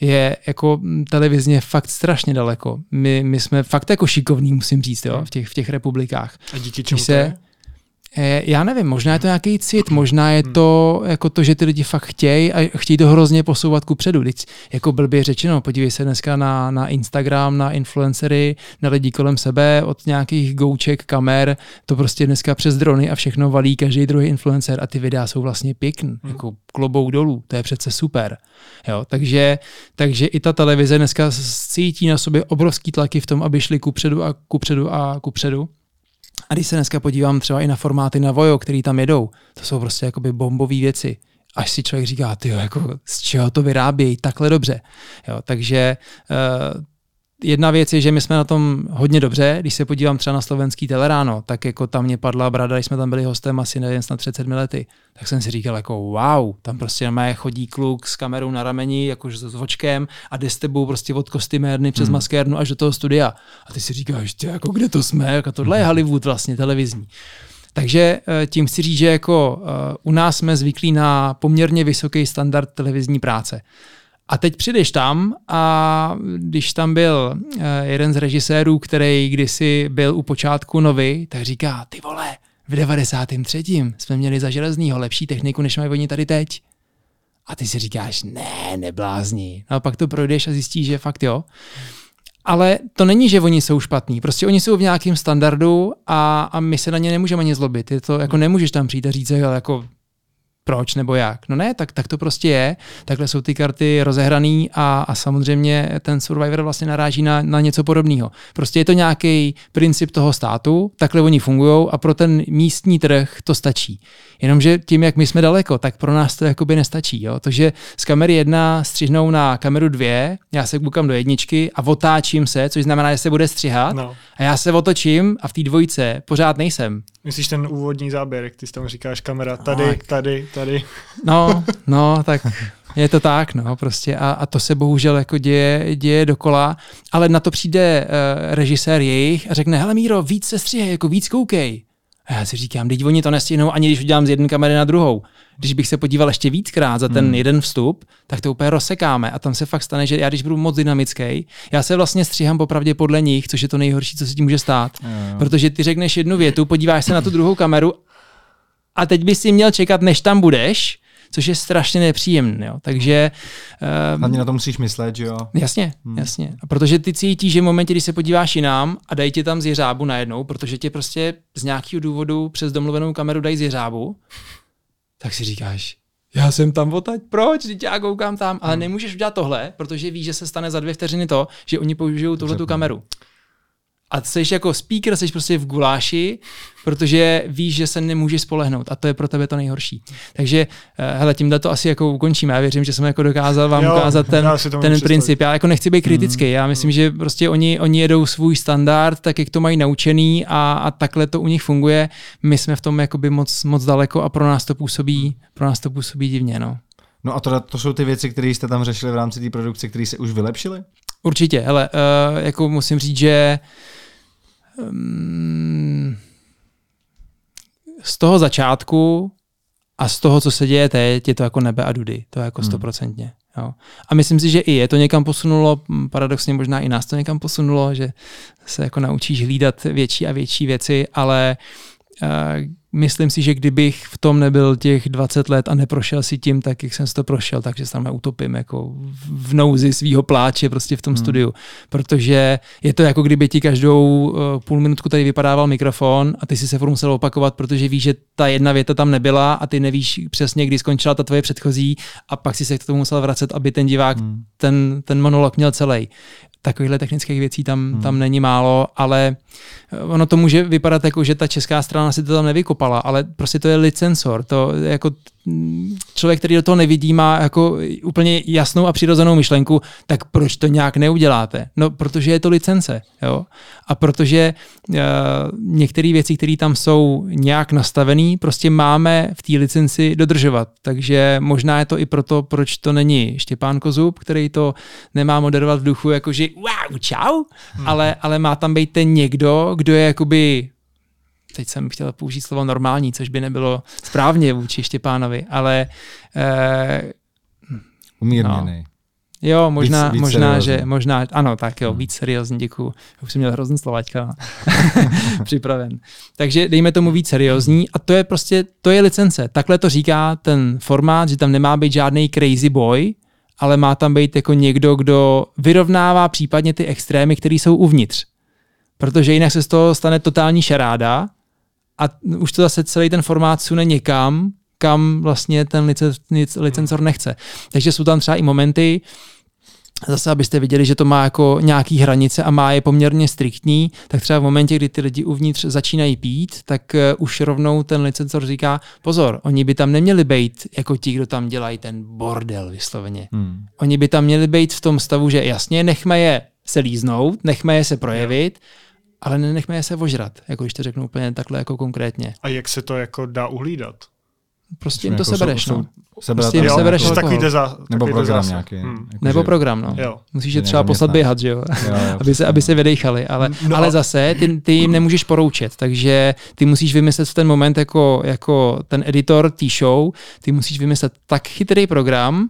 je jako televizně fakt strašně daleko. My, my jsme fakt jako šikovní, musím říct, jo, v těch, v těch republikách. A díky čemu se, to je? Eh, já nevím, možná je to nějaký cit, možná je to jako to, že ty lidi fakt chtějí a chtějí to hrozně posouvat ku předu. Teď, jako blbě řečeno, podívej se dneska na, na Instagram, na influencery, na lidi kolem sebe, od nějakých gouček, kamer, to prostě dneska přes drony a všechno valí každý druhý influencer a ty videa jsou vlastně pěkný, hmm. jako klobou dolů, to je přece super. Jo, takže, takže i ta televize dneska cítí na sobě obrovský tlaky v tom, aby šli ku předu a ku předu a ku předu. A když se dneska podívám třeba i na formáty na Vojo, který tam jedou, to jsou prostě jakoby bombové věci. Až si člověk říká, ty jako z čeho to vyrábějí takhle dobře. Jo, takže uh, jedna věc je, že my jsme na tom hodně dobře. Když se podívám třeba na slovenský teleráno, tak jako tam mě padla brada, když jsme tam byli hostem asi nevím, snad 30 lety, tak jsem si říkal jako wow, tam prostě na chodí kluk s kamerou na rameni, jakože s očkem a jde s tebou prostě od kostymérny přes hmm. maskérnu až do toho studia. A ty si říkáš, ty jako kde to jsme, jako tohle je Hollywood vlastně televizní. Takže eh, tím chci říct, že jako eh, u nás jsme zvyklí na poměrně vysoký standard televizní práce. A teď přijdeš tam a když tam byl eh, jeden z režisérů, který kdysi byl u počátku nový, tak říká, ty vole, v 93. jsme měli za železnýho lepší techniku, než mají oni tady teď. A ty si říkáš, ne, neblázni. No a pak to projdeš a zjistíš, že fakt jo. Ale to není, že oni jsou špatní. Prostě oni jsou v nějakém standardu a, a my se na ně nemůžeme ani zlobit. Je to, jako nemůžeš tam přijít a říct, jako proč nebo jak. No ne, tak, tak to prostě je. Takhle jsou ty karty rozehraný a, a samozřejmě ten Survivor vlastně naráží na, na něco podobného. Prostě je to nějaký princip toho státu, takhle oni fungují a pro ten místní trh to stačí. Jenomže tím, jak my jsme daleko, tak pro nás to jakoby nestačí. Jo? To, že z kamery jedna střihnou na kameru dvě, já se bukám do jedničky a otáčím se, což znamená, že se bude střihat no. a já se otočím a v té dvojice pořád nejsem. Myslíš ten úvodní záběr, jak ty tam říkáš, kamera tady, tak. tady, tady. No, no, tak je to tak, no, prostě a, a to se bohužel jako děje, děje dokola, ale na to přijde uh, režisér jejich a řekne, hele Míro, víc se stříhej, jako víc koukej. A já si říkám, teď oni to nestihnou, ani když udělám z jedné kamery na druhou. Když bych se podíval ještě víckrát za ten hmm. jeden vstup, tak to úplně rozsekáme. A tam se fakt stane, že já když budu moc dynamický, já se vlastně stříhám popravdě podle nich, což je to nejhorší, co se ti může stát. Hmm. Protože ty řekneš jednu větu, podíváš se na tu druhou kameru a teď bys si měl čekat, než tam budeš, což je strašně nepříjemné. Jo. Takže... Um, Hlavně na to musíš myslet, že jo? Jasně, hmm. jasně. A protože ty cítíš, že v momentě, kdy se podíváš jinam a dají ti tam zjeřábu najednou, protože tě prostě z nějakého důvodu přes domluvenou kameru dají zjeřábu, tak si říkáš, já jsem tam odtaď, proč? Teď já koukám tam, ale hmm. nemůžeš udělat tohle, protože víš, že se stane za dvě vteřiny to, že oni použijou tuhle tu kameru a jsi jako speaker, jsi prostě v guláši, protože víš, že se nemůžeš spolehnout a to je pro tebe to nejhorší. Takže eh, hele, tímhle to asi jako ukončíme. Já věřím, že jsem jako dokázal vám jo, ukázat ten, ten princip. Já jako nechci být kritický. Já myslím, že prostě oni, oni jedou svůj standard, tak jak to mají naučený a, a takhle to u nich funguje. My jsme v tom jakoby moc, moc daleko a pro nás to působí, pro nás to působí divně. No. No a to, to jsou ty věci, které jste tam řešili v rámci té produkce, které se už vylepšily? Určitě, hele, uh, jako musím říct, že um, z toho začátku a z toho, co se děje teď, je to jako nebe a dudy. To je jako hmm. stoprocentně. Jo. A myslím si, že i je to někam posunulo, paradoxně možná i nás to někam posunulo, že se jako naučíš hlídat větší a větší věci, ale uh, myslím si, že kdybych v tom nebyl těch 20 let a neprošel si tím, tak jak jsem si to prošel, takže se tam utopím jako v nouzi svého pláče prostě v tom hmm. studiu. Protože je to jako kdyby ti každou uh, půl minutku tady vypadával mikrofon a ty si se furt musel opakovat, protože víš, že ta jedna věta tam nebyla a ty nevíš přesně, kdy skončila ta tvoje předchozí a pak si se k tomu musel vracet, aby ten divák hmm. ten, ten monolog měl celý takovýchhle technických věcí tam, hmm. tam není málo, ale eh, ono to může vypadat jako, že ta česká strana si to tam nevykopala, ale prostě to je licensor, to jako člověk, který do toho nevidí, má jako úplně jasnou a přirozenou myšlenku, tak proč to nějak neuděláte? No, protože je to licence, jo. A protože uh, některé věci, které tam jsou nějak nastavené, prostě máme v té licenci dodržovat. Takže možná je to i proto, proč to není Štěpán Kozub, který to nemá moderovat v duchu, jakože wow, čau, hmm. ale, ale má tam být ten někdo, kdo je jakoby teď jsem chtěl použít slovo normální, což by nebylo správně vůči Štěpánovi, ale eh, umírněný. No. Jo, možná, víc, víc možná že, možná, ano, tak jo, hmm. víc seriózní, děkuju. Už jsem měl hrozný slovačka připraven. Takže dejme tomu víc seriózní a to je prostě, to je licence. Takhle to říká ten formát, že tam nemá být žádný crazy boy, ale má tam být jako někdo, kdo vyrovnává případně ty extrémy, které jsou uvnitř. Protože jinak se z toho stane totální šaráda a už to zase celý ten formát sune někam, kam vlastně ten licencor nechce. Takže jsou tam třeba i momenty, zase abyste viděli, že to má jako nějaký hranice a má je poměrně striktní, tak třeba v momentě, kdy ty lidi uvnitř začínají pít, tak uh, už rovnou ten licencor říká, pozor, oni by tam neměli být jako ti, kdo tam dělají ten bordel vysloveně. Hmm. Oni by tam měli být v tom stavu, že jasně, nechme je se líznout, nechme je se projevit, ale nenechme je se ožrat, jako když to řeknu úplně takhle jako konkrétně. A jak se to jako dá uhlídat? Prostě jim to jako sebereš, no. Sebrat, prostě jim jo, sebereš jako takový za, Nebo program nějaký. Hmm. Jako Nebo že, program, no. Jo. Musíš je třeba poslat běhat, že jo? jo, jo aby, se, aby se vydechali. Ale, no. ale zase ty, ty jim nemůžeš poroučet, takže ty musíš vymyslet v ten moment jako, jako ten editor té show, ty musíš vymyslet tak chytrý program,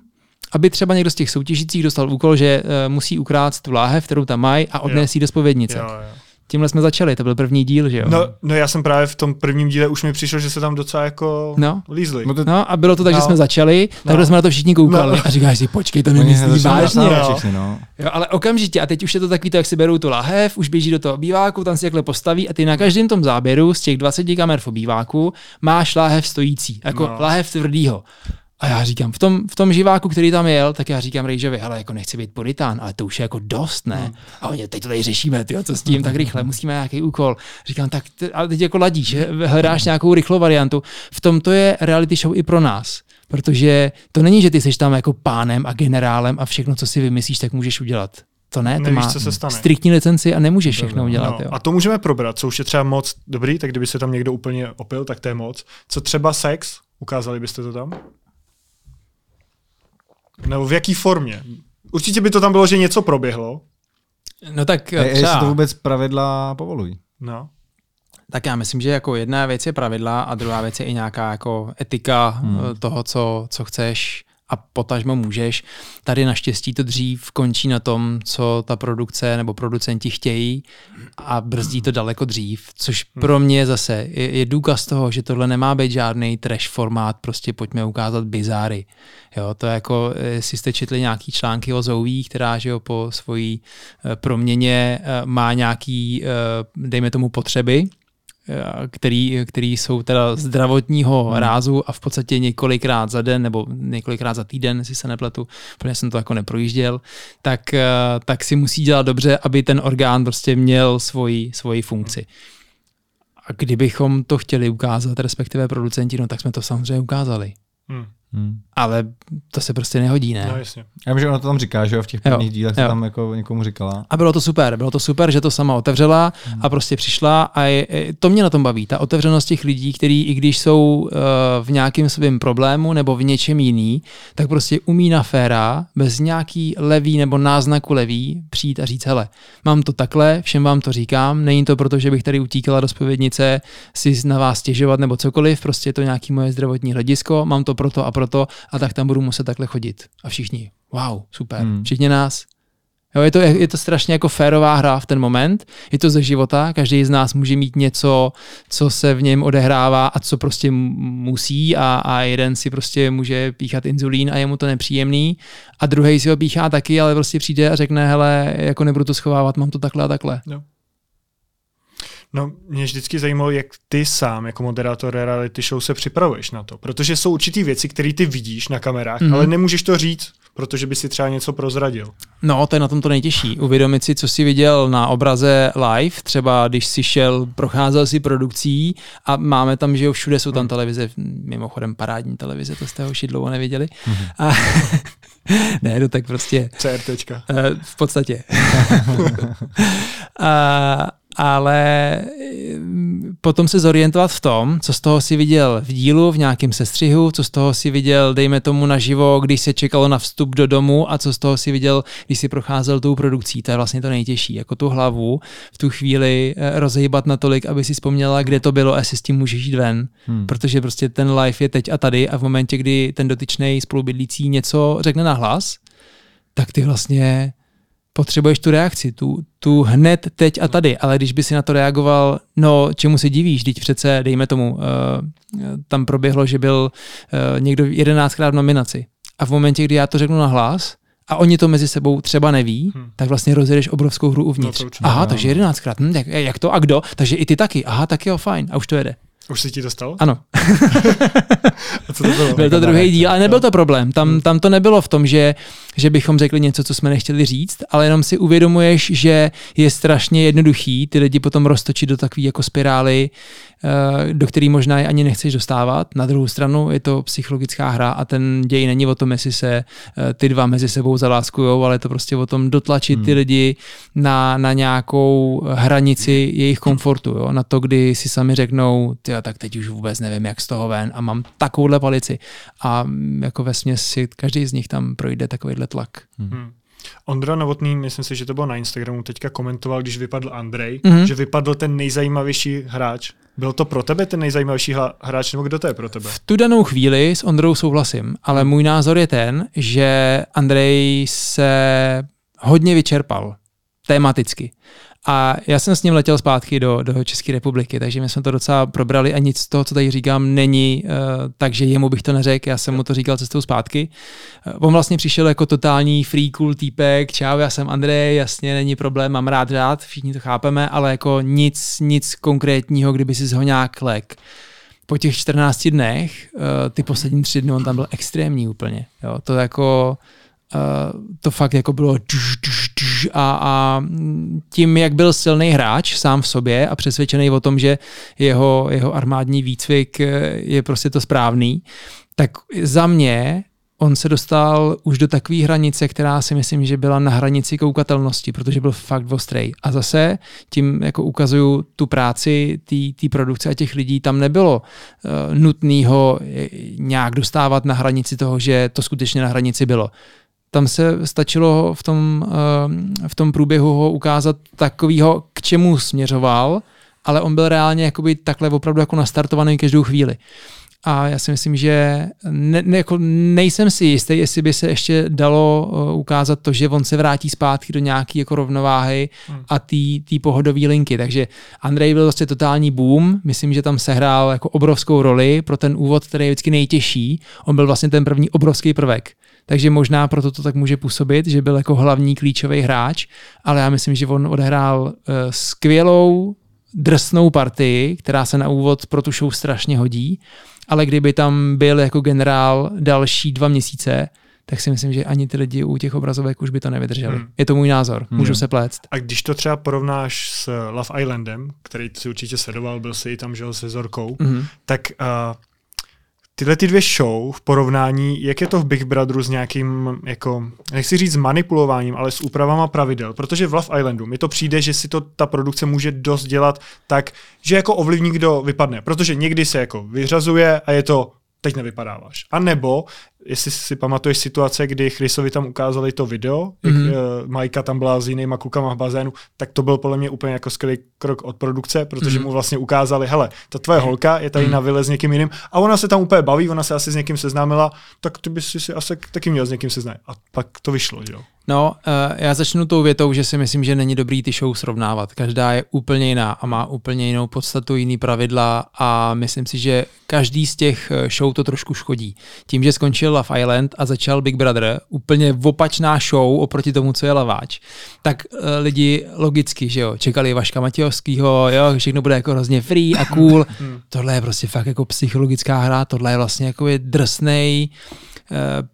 aby třeba někdo z těch soutěžících dostal úkol, že uh, musí ukrát tu láhev, kterou tam mají a odnést ji do spovědnice. Jo, jo tímhle jsme začali, to byl první díl, že jo? No, no já jsem právě v tom prvním díle už mi přišlo, že se tam docela jako no. lízli. No, to... no a bylo to tak, no. že jsme začali, tak no. jsme na to všichni koukali no. a říkáš si, počkej, to nemyslí vážně. No. Všichni, no. Jo, ale okamžitě, a teď už je to takový to, jak si berou tu lahev, už běží do toho obýváku, tam si takhle postaví a ty na každém tom záběru z těch 20 kamer v obýváku máš láhev stojící, jako no. láhev tvrdýho. A já říkám, v tom, v tom živáku, který tam jel, tak já říkám Rejžovi, hele, jako nechci být puritán, ale to už je jako dost, ne? Hmm. A oni, teď to tady řešíme, tyjo, co s tím, tak rychle, musíme nějaký úkol. Říkám, tak ale teď jako ladíš, hledáš nějakou rychlou variantu. V tom to je reality show i pro nás. Protože to není, že ty jsi tam jako pánem a generálem a všechno, co si vymyslíš, tak můžeš udělat. To ne, to Nevíš, má co se stane. striktní licenci a nemůžeš všechno udělat. No, jo. A to můžeme probrat, co už je třeba moc dobrý, tak kdyby se tam někdo úplně opil, tak to je moc. Co třeba sex, ukázali byste to tam? Nebo v jaký formě? Určitě by to tam bylo, že něco proběhlo. No tak třeba... Jestli to vůbec pravidla povolují. No. Tak já myslím, že jako jedna věc je pravidla a druhá věc je i nějaká jako etika hmm. Eh, toho, co, co chceš a potažmo můžeš. Tady naštěstí to dřív končí na tom, co ta produkce nebo producenti chtějí a brzdí to daleko dřív, což hmm. pro mě zase je, je důkaz toho, že tohle nemá být žádný trash formát, prostě pojďme ukázat bizáry. Jo, to je jako, jestli jste četli nějaký články o Zouví, která že jo, po svojí eh, proměně eh, má nějaký, eh, dejme tomu, potřeby, který, který jsou teda zdravotního hmm. rázu a v podstatě několikrát za den nebo několikrát za týden, si se nepletu, protože jsem to jako neprojížděl, tak, eh, tak si musí dělat dobře, aby ten orgán prostě měl svoji, svoji funkci. A kdybychom to chtěli ukázat, respektive producenti, no tak jsme to samozřejmě ukázali. Hmm. Hmm. Ale to se prostě nehodí, ne? No, jasně. Já vím, že ona to tam říká, že jo, v těch prvních jo, dílech to tam jako někomu říkala. A bylo to super, bylo to super, že to sama otevřela hmm. a prostě přišla a je, to mě na tom baví, ta otevřenost těch lidí, kteří i když jsou uh, v nějakém svém problému nebo v něčem jiný, tak prostě umí na féra, bez nějaký levý nebo náznaku levý přijít a říct, hele, mám to takhle, všem vám to říkám, není to proto, že bych tady utíkala do spovědnice si na vás stěžovat nebo cokoliv, prostě je to nějaký moje zdravotní hledisko, mám to proto a proto a tak tam budu muset takhle chodit. A všichni, wow, super, hmm. všichni nás. Jo, je, to, je to strašně jako férová hra v ten moment, je to ze života, každý z nás může mít něco, co se v něm odehrává a co prostě musí a, a jeden si prostě může píchat inzulín a je mu to nepříjemný a druhý si ho píchá taky, ale prostě přijde a řekne, hele, jako nebudu to schovávat, mám to takhle a takhle. Jo. No, mě vždycky zajímalo, jak ty sám jako moderátor reality show se připravuješ na to, protože jsou určitý věci, které ty vidíš na kamerách, mm-hmm. ale nemůžeš to říct protože by si třeba něco prozradil. No, to je na tom to nejtěžší. Uvědomit si, co jsi viděl na obraze live, třeba když jsi šel, procházel si produkcí a máme tam, že jo, všude jsou tam hmm. televize, mimochodem parádní televize, to jste ho dlouho neviděli. Hmm. A, ne, to tak prostě... CRTčka. Uh, v podstatě. a, ale mm, potom se zorientovat v tom, co z toho si viděl v dílu, v nějakém sestřihu, co z toho si viděl, dejme tomu naživo, když se čekalo na vstup do domu a co z toho si viděl, když si procházel tou produkcí. To je vlastně to nejtěžší, jako tu hlavu v tu chvíli eh, rozhýbat natolik, aby si vzpomněla, kde to bylo a si s tím můžeš jít ven. Hmm. Protože prostě ten live je teď a tady a v momentě, kdy ten dotyčný spolubydlící něco řekne na hlas, tak ty vlastně potřebuješ tu reakci, tu, tu hned, teď a tady, ale když by si na to reagoval, no čemu se divíš, teď přece, dejme tomu, uh, tam proběhlo, že byl uh, někdo jedenáctkrát v nominaci a v momentě, kdy já to řeknu na hlas, a oni to mezi sebou třeba neví, hmm. tak vlastně rozjedeš obrovskou hru uvnitř. No Aha, takže jedenáctkrát, hm, jak, jak to a kdo? Takže i ty taky. Aha, tak jo, fajn. A už to jede. Už si ti dostal? Ano. a co to bylo? Byl to druhý díl, ale nebyl to problém. Tam, hmm. tam to nebylo v tom, že, že bychom řekli něco, co jsme nechtěli říct, ale jenom si uvědomuješ, že je strašně jednoduchý ty lidi potom roztočit do takové jako spirály, do který možná je ani nechceš dostávat. Na druhou stranu je to psychologická hra a ten děj není o tom, jestli se eh, ty dva mezi sebou zaláskujou, ale je to prostě o tom dotlačit hmm. ty lidi na, na nějakou hranici jejich komfortu, jo? na to, kdy si sami řeknou, tyjo, tak teď už vůbec nevím, jak z toho ven a mám takovouhle palici. A mm, jako ve si každý z nich tam projde takovýhle tlak. Hmm. hmm. Ondra Novotný, myslím si, že to bylo na Instagramu, teďka komentoval, když vypadl Andrej, mm-hmm. že vypadl ten nejzajímavější hráč. Byl to pro tebe ten nejzajímavější hráč, nebo kdo to je pro tebe? V tu danou chvíli s Ondrou souhlasím, ale můj názor je ten, že Andrej se hodně vyčerpal tematicky. A já jsem s ním letěl zpátky do, do České republiky, takže my jsme to docela probrali a nic z toho, co tady říkám, není, uh, takže jemu bych to neřekl, já jsem mu to říkal cestou zpátky. Uh, on vlastně přišel jako totální free cool týpek, čau, já jsem Andrej, jasně, není problém, mám rád rád, všichni to chápeme, ale jako nic, nic konkrétního, kdyby si ho nějak lek po těch 14 dnech, uh, ty poslední tři dny, on tam byl extrémní úplně. Jo. To jako, uh, to fakt jako bylo duž, duž, a, a tím, jak byl silný hráč sám v sobě a přesvědčený o tom, že jeho, jeho armádní výcvik eh, je prostě to správný, tak za mě on se dostal už do takové hranice, která si myslím, že byla na hranici koukatelnosti, protože byl fakt ostrý. A zase tím jako ukazuju tu práci té produkce a těch lidí, tam nebylo uh, nutný ho nějak dostávat na hranici toho, že to skutečně na hranici bylo tam se stačilo v tom, eh, v tom průběhu ho ukázat takovýho, k čemu směřoval, ale on byl reálně jakoby takhle opravdu jako nastartovaný každou chvíli. A já si myslím, že ne, ne, jako nejsem si jistý, jestli by se ještě dalo uh, ukázat to, že on se vrátí zpátky do nějaké jako rovnováhy hmm. a té pohodové linky. Takže Andrej byl vlastně totální boom. Myslím, že tam sehrál jako obrovskou roli pro ten úvod, který je vždycky nejtěžší. On byl vlastně ten první obrovský prvek takže možná proto to tak může působit, že byl jako hlavní klíčový hráč, ale já myslím, že on odehrál uh, skvělou drsnou partii, která se na úvod pro tu show strašně hodí, ale kdyby tam byl jako generál další dva měsíce, tak si myslím, že ani ty lidi u těch obrazovek už by to nevydrželi. Hmm. Je to můj názor, hmm. můžu se plést. A když to třeba porovnáš s Love Islandem, který si určitě sledoval, byl si i tam žil se Zorkou, hmm. tak uh, tyhle ty dvě show v porovnání, jak je to v Big Brotheru s nějakým, jako, nechci říct manipulováním, ale s úpravama pravidel, protože v Love Islandu mi to přijde, že si to ta produkce může dost dělat tak, že jako ovlivní, kdo vypadne, protože někdy se jako vyřazuje a je to teď nevypadáváš. A nebo jestli si pamatuješ situace, kdy Chrisovi tam ukázali to video, mm-hmm. jak uh, Majka tam byla s jinýma klukama v bazénu, tak to byl podle mě úplně jako skvělý krok od produkce, protože mm-hmm. mu vlastně ukázali, hele, ta tvoje holka je tady mm-hmm. na vile s někým jiným a ona se tam úplně baví, ona se asi s někým seznámila, tak ty bys si asi taky měl s někým seznámit. A pak to vyšlo, jo. No, uh, já začnu tou větou, že si myslím, že není dobrý ty show srovnávat. Každá je úplně jiná a má úplně jinou podstatu, jiný pravidla a myslím si, že každý z těch eh, show to trošku škodí. Tím, že skončil Love Island a začal Big Brother, úplně opačná show oproti tomu, co je Laváč, tak uh, lidi logicky, že jo, čekali Vaška Matějovského, jo, všechno bude jako hrozně free a cool. tohle je prostě fakt jako psychologická hra, tohle je vlastně jako je drsnej,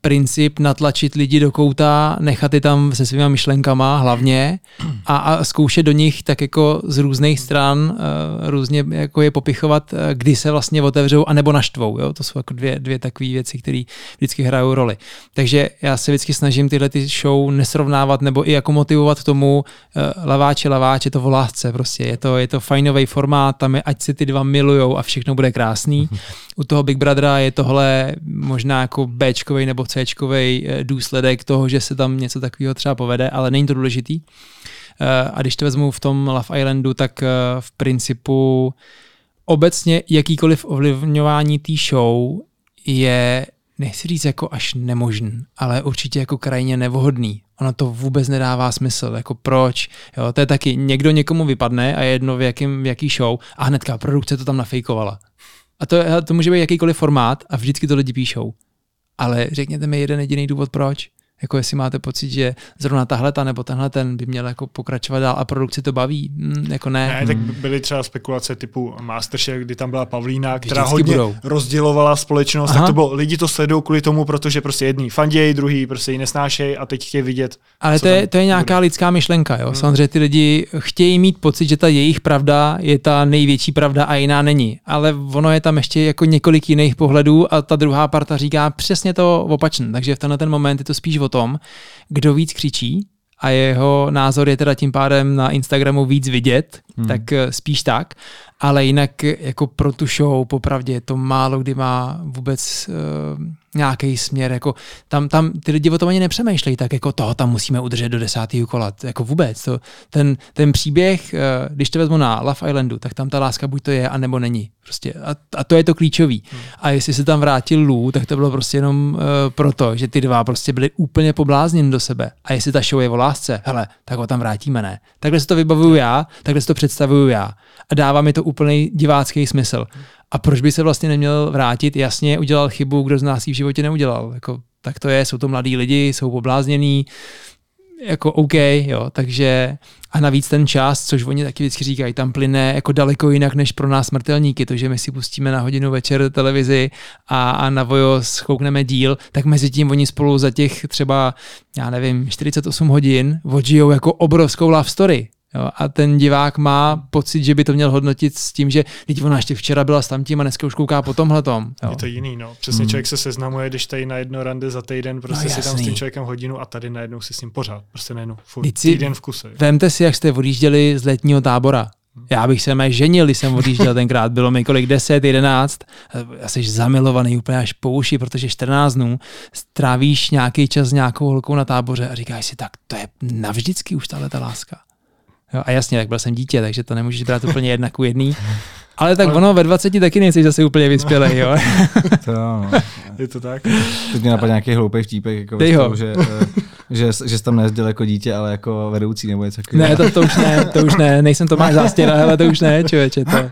princip natlačit lidi do kouta, nechat je tam se svýma myšlenkama hlavně a, a zkoušet do nich tak jako z různých stran uh, různě jako je popichovat, uh, kdy se vlastně otevřou anebo naštvou. Jo? To jsou jako dvě, dvě takové věci, které vždycky hrajou roli. Takže já se vždycky snažím tyhle ty show nesrovnávat nebo i jako motivovat k tomu laváče, laváče, to volásce prostě. Je to, je to fajnový formát, tam je, ať si ty dva milujou a všechno bude krásný. U toho Big Brothera je tohle možná jako Bčkovej nebo Cčkovej eh, důsledek toho, že se tam něco takového třeba povede, ale není to důležitý. Eh, a když to vezmu v tom Love Islandu, tak eh, v principu obecně jakýkoliv ovlivňování té show je nechci říct jako až nemožný, ale určitě jako krajně nevhodný. Ono to vůbec nedává smysl, jako proč. Jo, to je taky, někdo někomu vypadne a je jedno v, jakým, v jaký show a hnedka produkce to tam nafejkovala. A to, to může být jakýkoliv formát a vždycky to lidi píšou. Ale řekněte mi jeden jediný důvod, proč. Jako jestli máte pocit, že zrovna tahle ta nebo tenhle ten by měl jako pokračovat dál a produkci to baví, mm, jako ne. Ne, tak byly třeba spekulace typu Masterchef, kdy tam byla Pavlína, která Vždycky hodně budou. rozdělovala společnost, Aha. tak to bylo, lidi to sledují kvůli tomu, protože prostě jedný fandějí, druhý prostě ji nesnášejí a teď chtějí vidět. Ale to je, to je nějaká bude. lidská myšlenka, jo. Hmm. Samozřejmě ty lidi chtějí mít pocit, že ta jejich pravda je ta největší pravda a jiná není. Ale ono je tam ještě jako několik jiných pohledů a ta druhá parta říká přesně to opačně. Takže v tenhle ten moment je to spíš o tom, kdo víc křičí a jeho názor je teda tím pádem na Instagramu víc vidět, hmm. tak eh, spíš tak ale jinak jako pro tu show popravdě to málo kdy má vůbec uh, nějaký směr, jako tam, tam ty lidi o tom ani nepřemýšlejí, tak jako toho tam musíme udržet do desátého kola, jako vůbec. To, ten, ten příběh, uh, když to vezmu na Love Islandu, tak tam ta láska buď to je, anebo není. Prostě a, a to je to klíčový. Hmm. A jestli se tam vrátil Lou, tak to bylo prostě jenom uh, proto, že ty dva prostě byli úplně poblázněni do sebe. A jestli ta show je o lásce, hele, tak ho tam vrátíme, ne? Takhle si to vybavuju já, takhle si to představuju já. A dává mi to úplný divácký smysl. A proč by se vlastně neměl vrátit? Jasně, udělal chybu, kdo z nás ji v životě neudělal. Jako, tak to je, jsou to mladí lidi, jsou pobláznění, jako OK, jo, takže a navíc ten čas, což oni taky vždycky říkají, tam plyne jako daleko jinak než pro nás smrtelníky, to, že my si pustíme na hodinu večer televizi a, a na vojo schoukneme díl, tak mezi tím oni spolu za těch třeba, já nevím, 48 hodin odžijou jako obrovskou love story. Jo, a ten divák má pocit, že by to měl hodnotit s tím, že teď ona ještě včera byla s tamtím a dneska už kouká po tomhle tom. Je to jiný, no. Přesně hmm. člověk se seznamuje, když tady na jedno rande za týden prostě no, si tam s tím člověkem hodinu a tady najednou si s ním pořád. Prostě najednou furt, týden v kuse. Vemte si, jak jste odjížděli z letního tábora. Já bych se mé ženil, když jsem odjížděl tenkrát. Bylo mi kolik 10, 11. Já jsi zamilovaný úplně až po uši, protože 14 dnů strávíš nějaký čas s nějakou holkou na táboře a říkáš si, tak to je navždycky už tahle ta láska. Jo, a jasně, tak byl jsem dítě, takže to nemůžeš brát úplně jedna ku jedný. Ale tak ono ve 20 taky nejsi zase úplně vyspělej, jo. to no. Je to tak? Teď mě napadne nějaký hloupý vtípek, jako Dej ho. že, eh, že, že, jsi tam nejezdil jako dítě, ale jako vedoucí nebo něco takového. Ne, to, to, už ne, to už ne, nejsem Tomáš Zástěra, ale to už ne, člověče, to,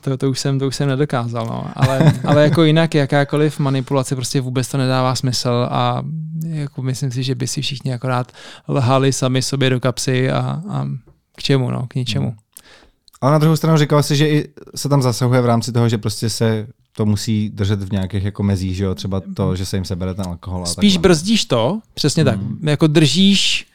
to, to, už jsem, to už jsem nedokázal, no. ale, ale jako jinak jakákoliv manipulace prostě vůbec to nedává smysl a jako myslím si, že by si všichni akorát lhali sami sobě do kapsy a, a k čemu, no, k ničemu. Hmm. Ale na druhou stranu říkal si, že i se tam zasahuje v rámci toho, že prostě se to musí držet v nějakých jako mezích, že jo? třeba to, že se jim sebere ten alkohol. A Spíš takhle. brzdíš to, přesně tak. Hmm. Jako držíš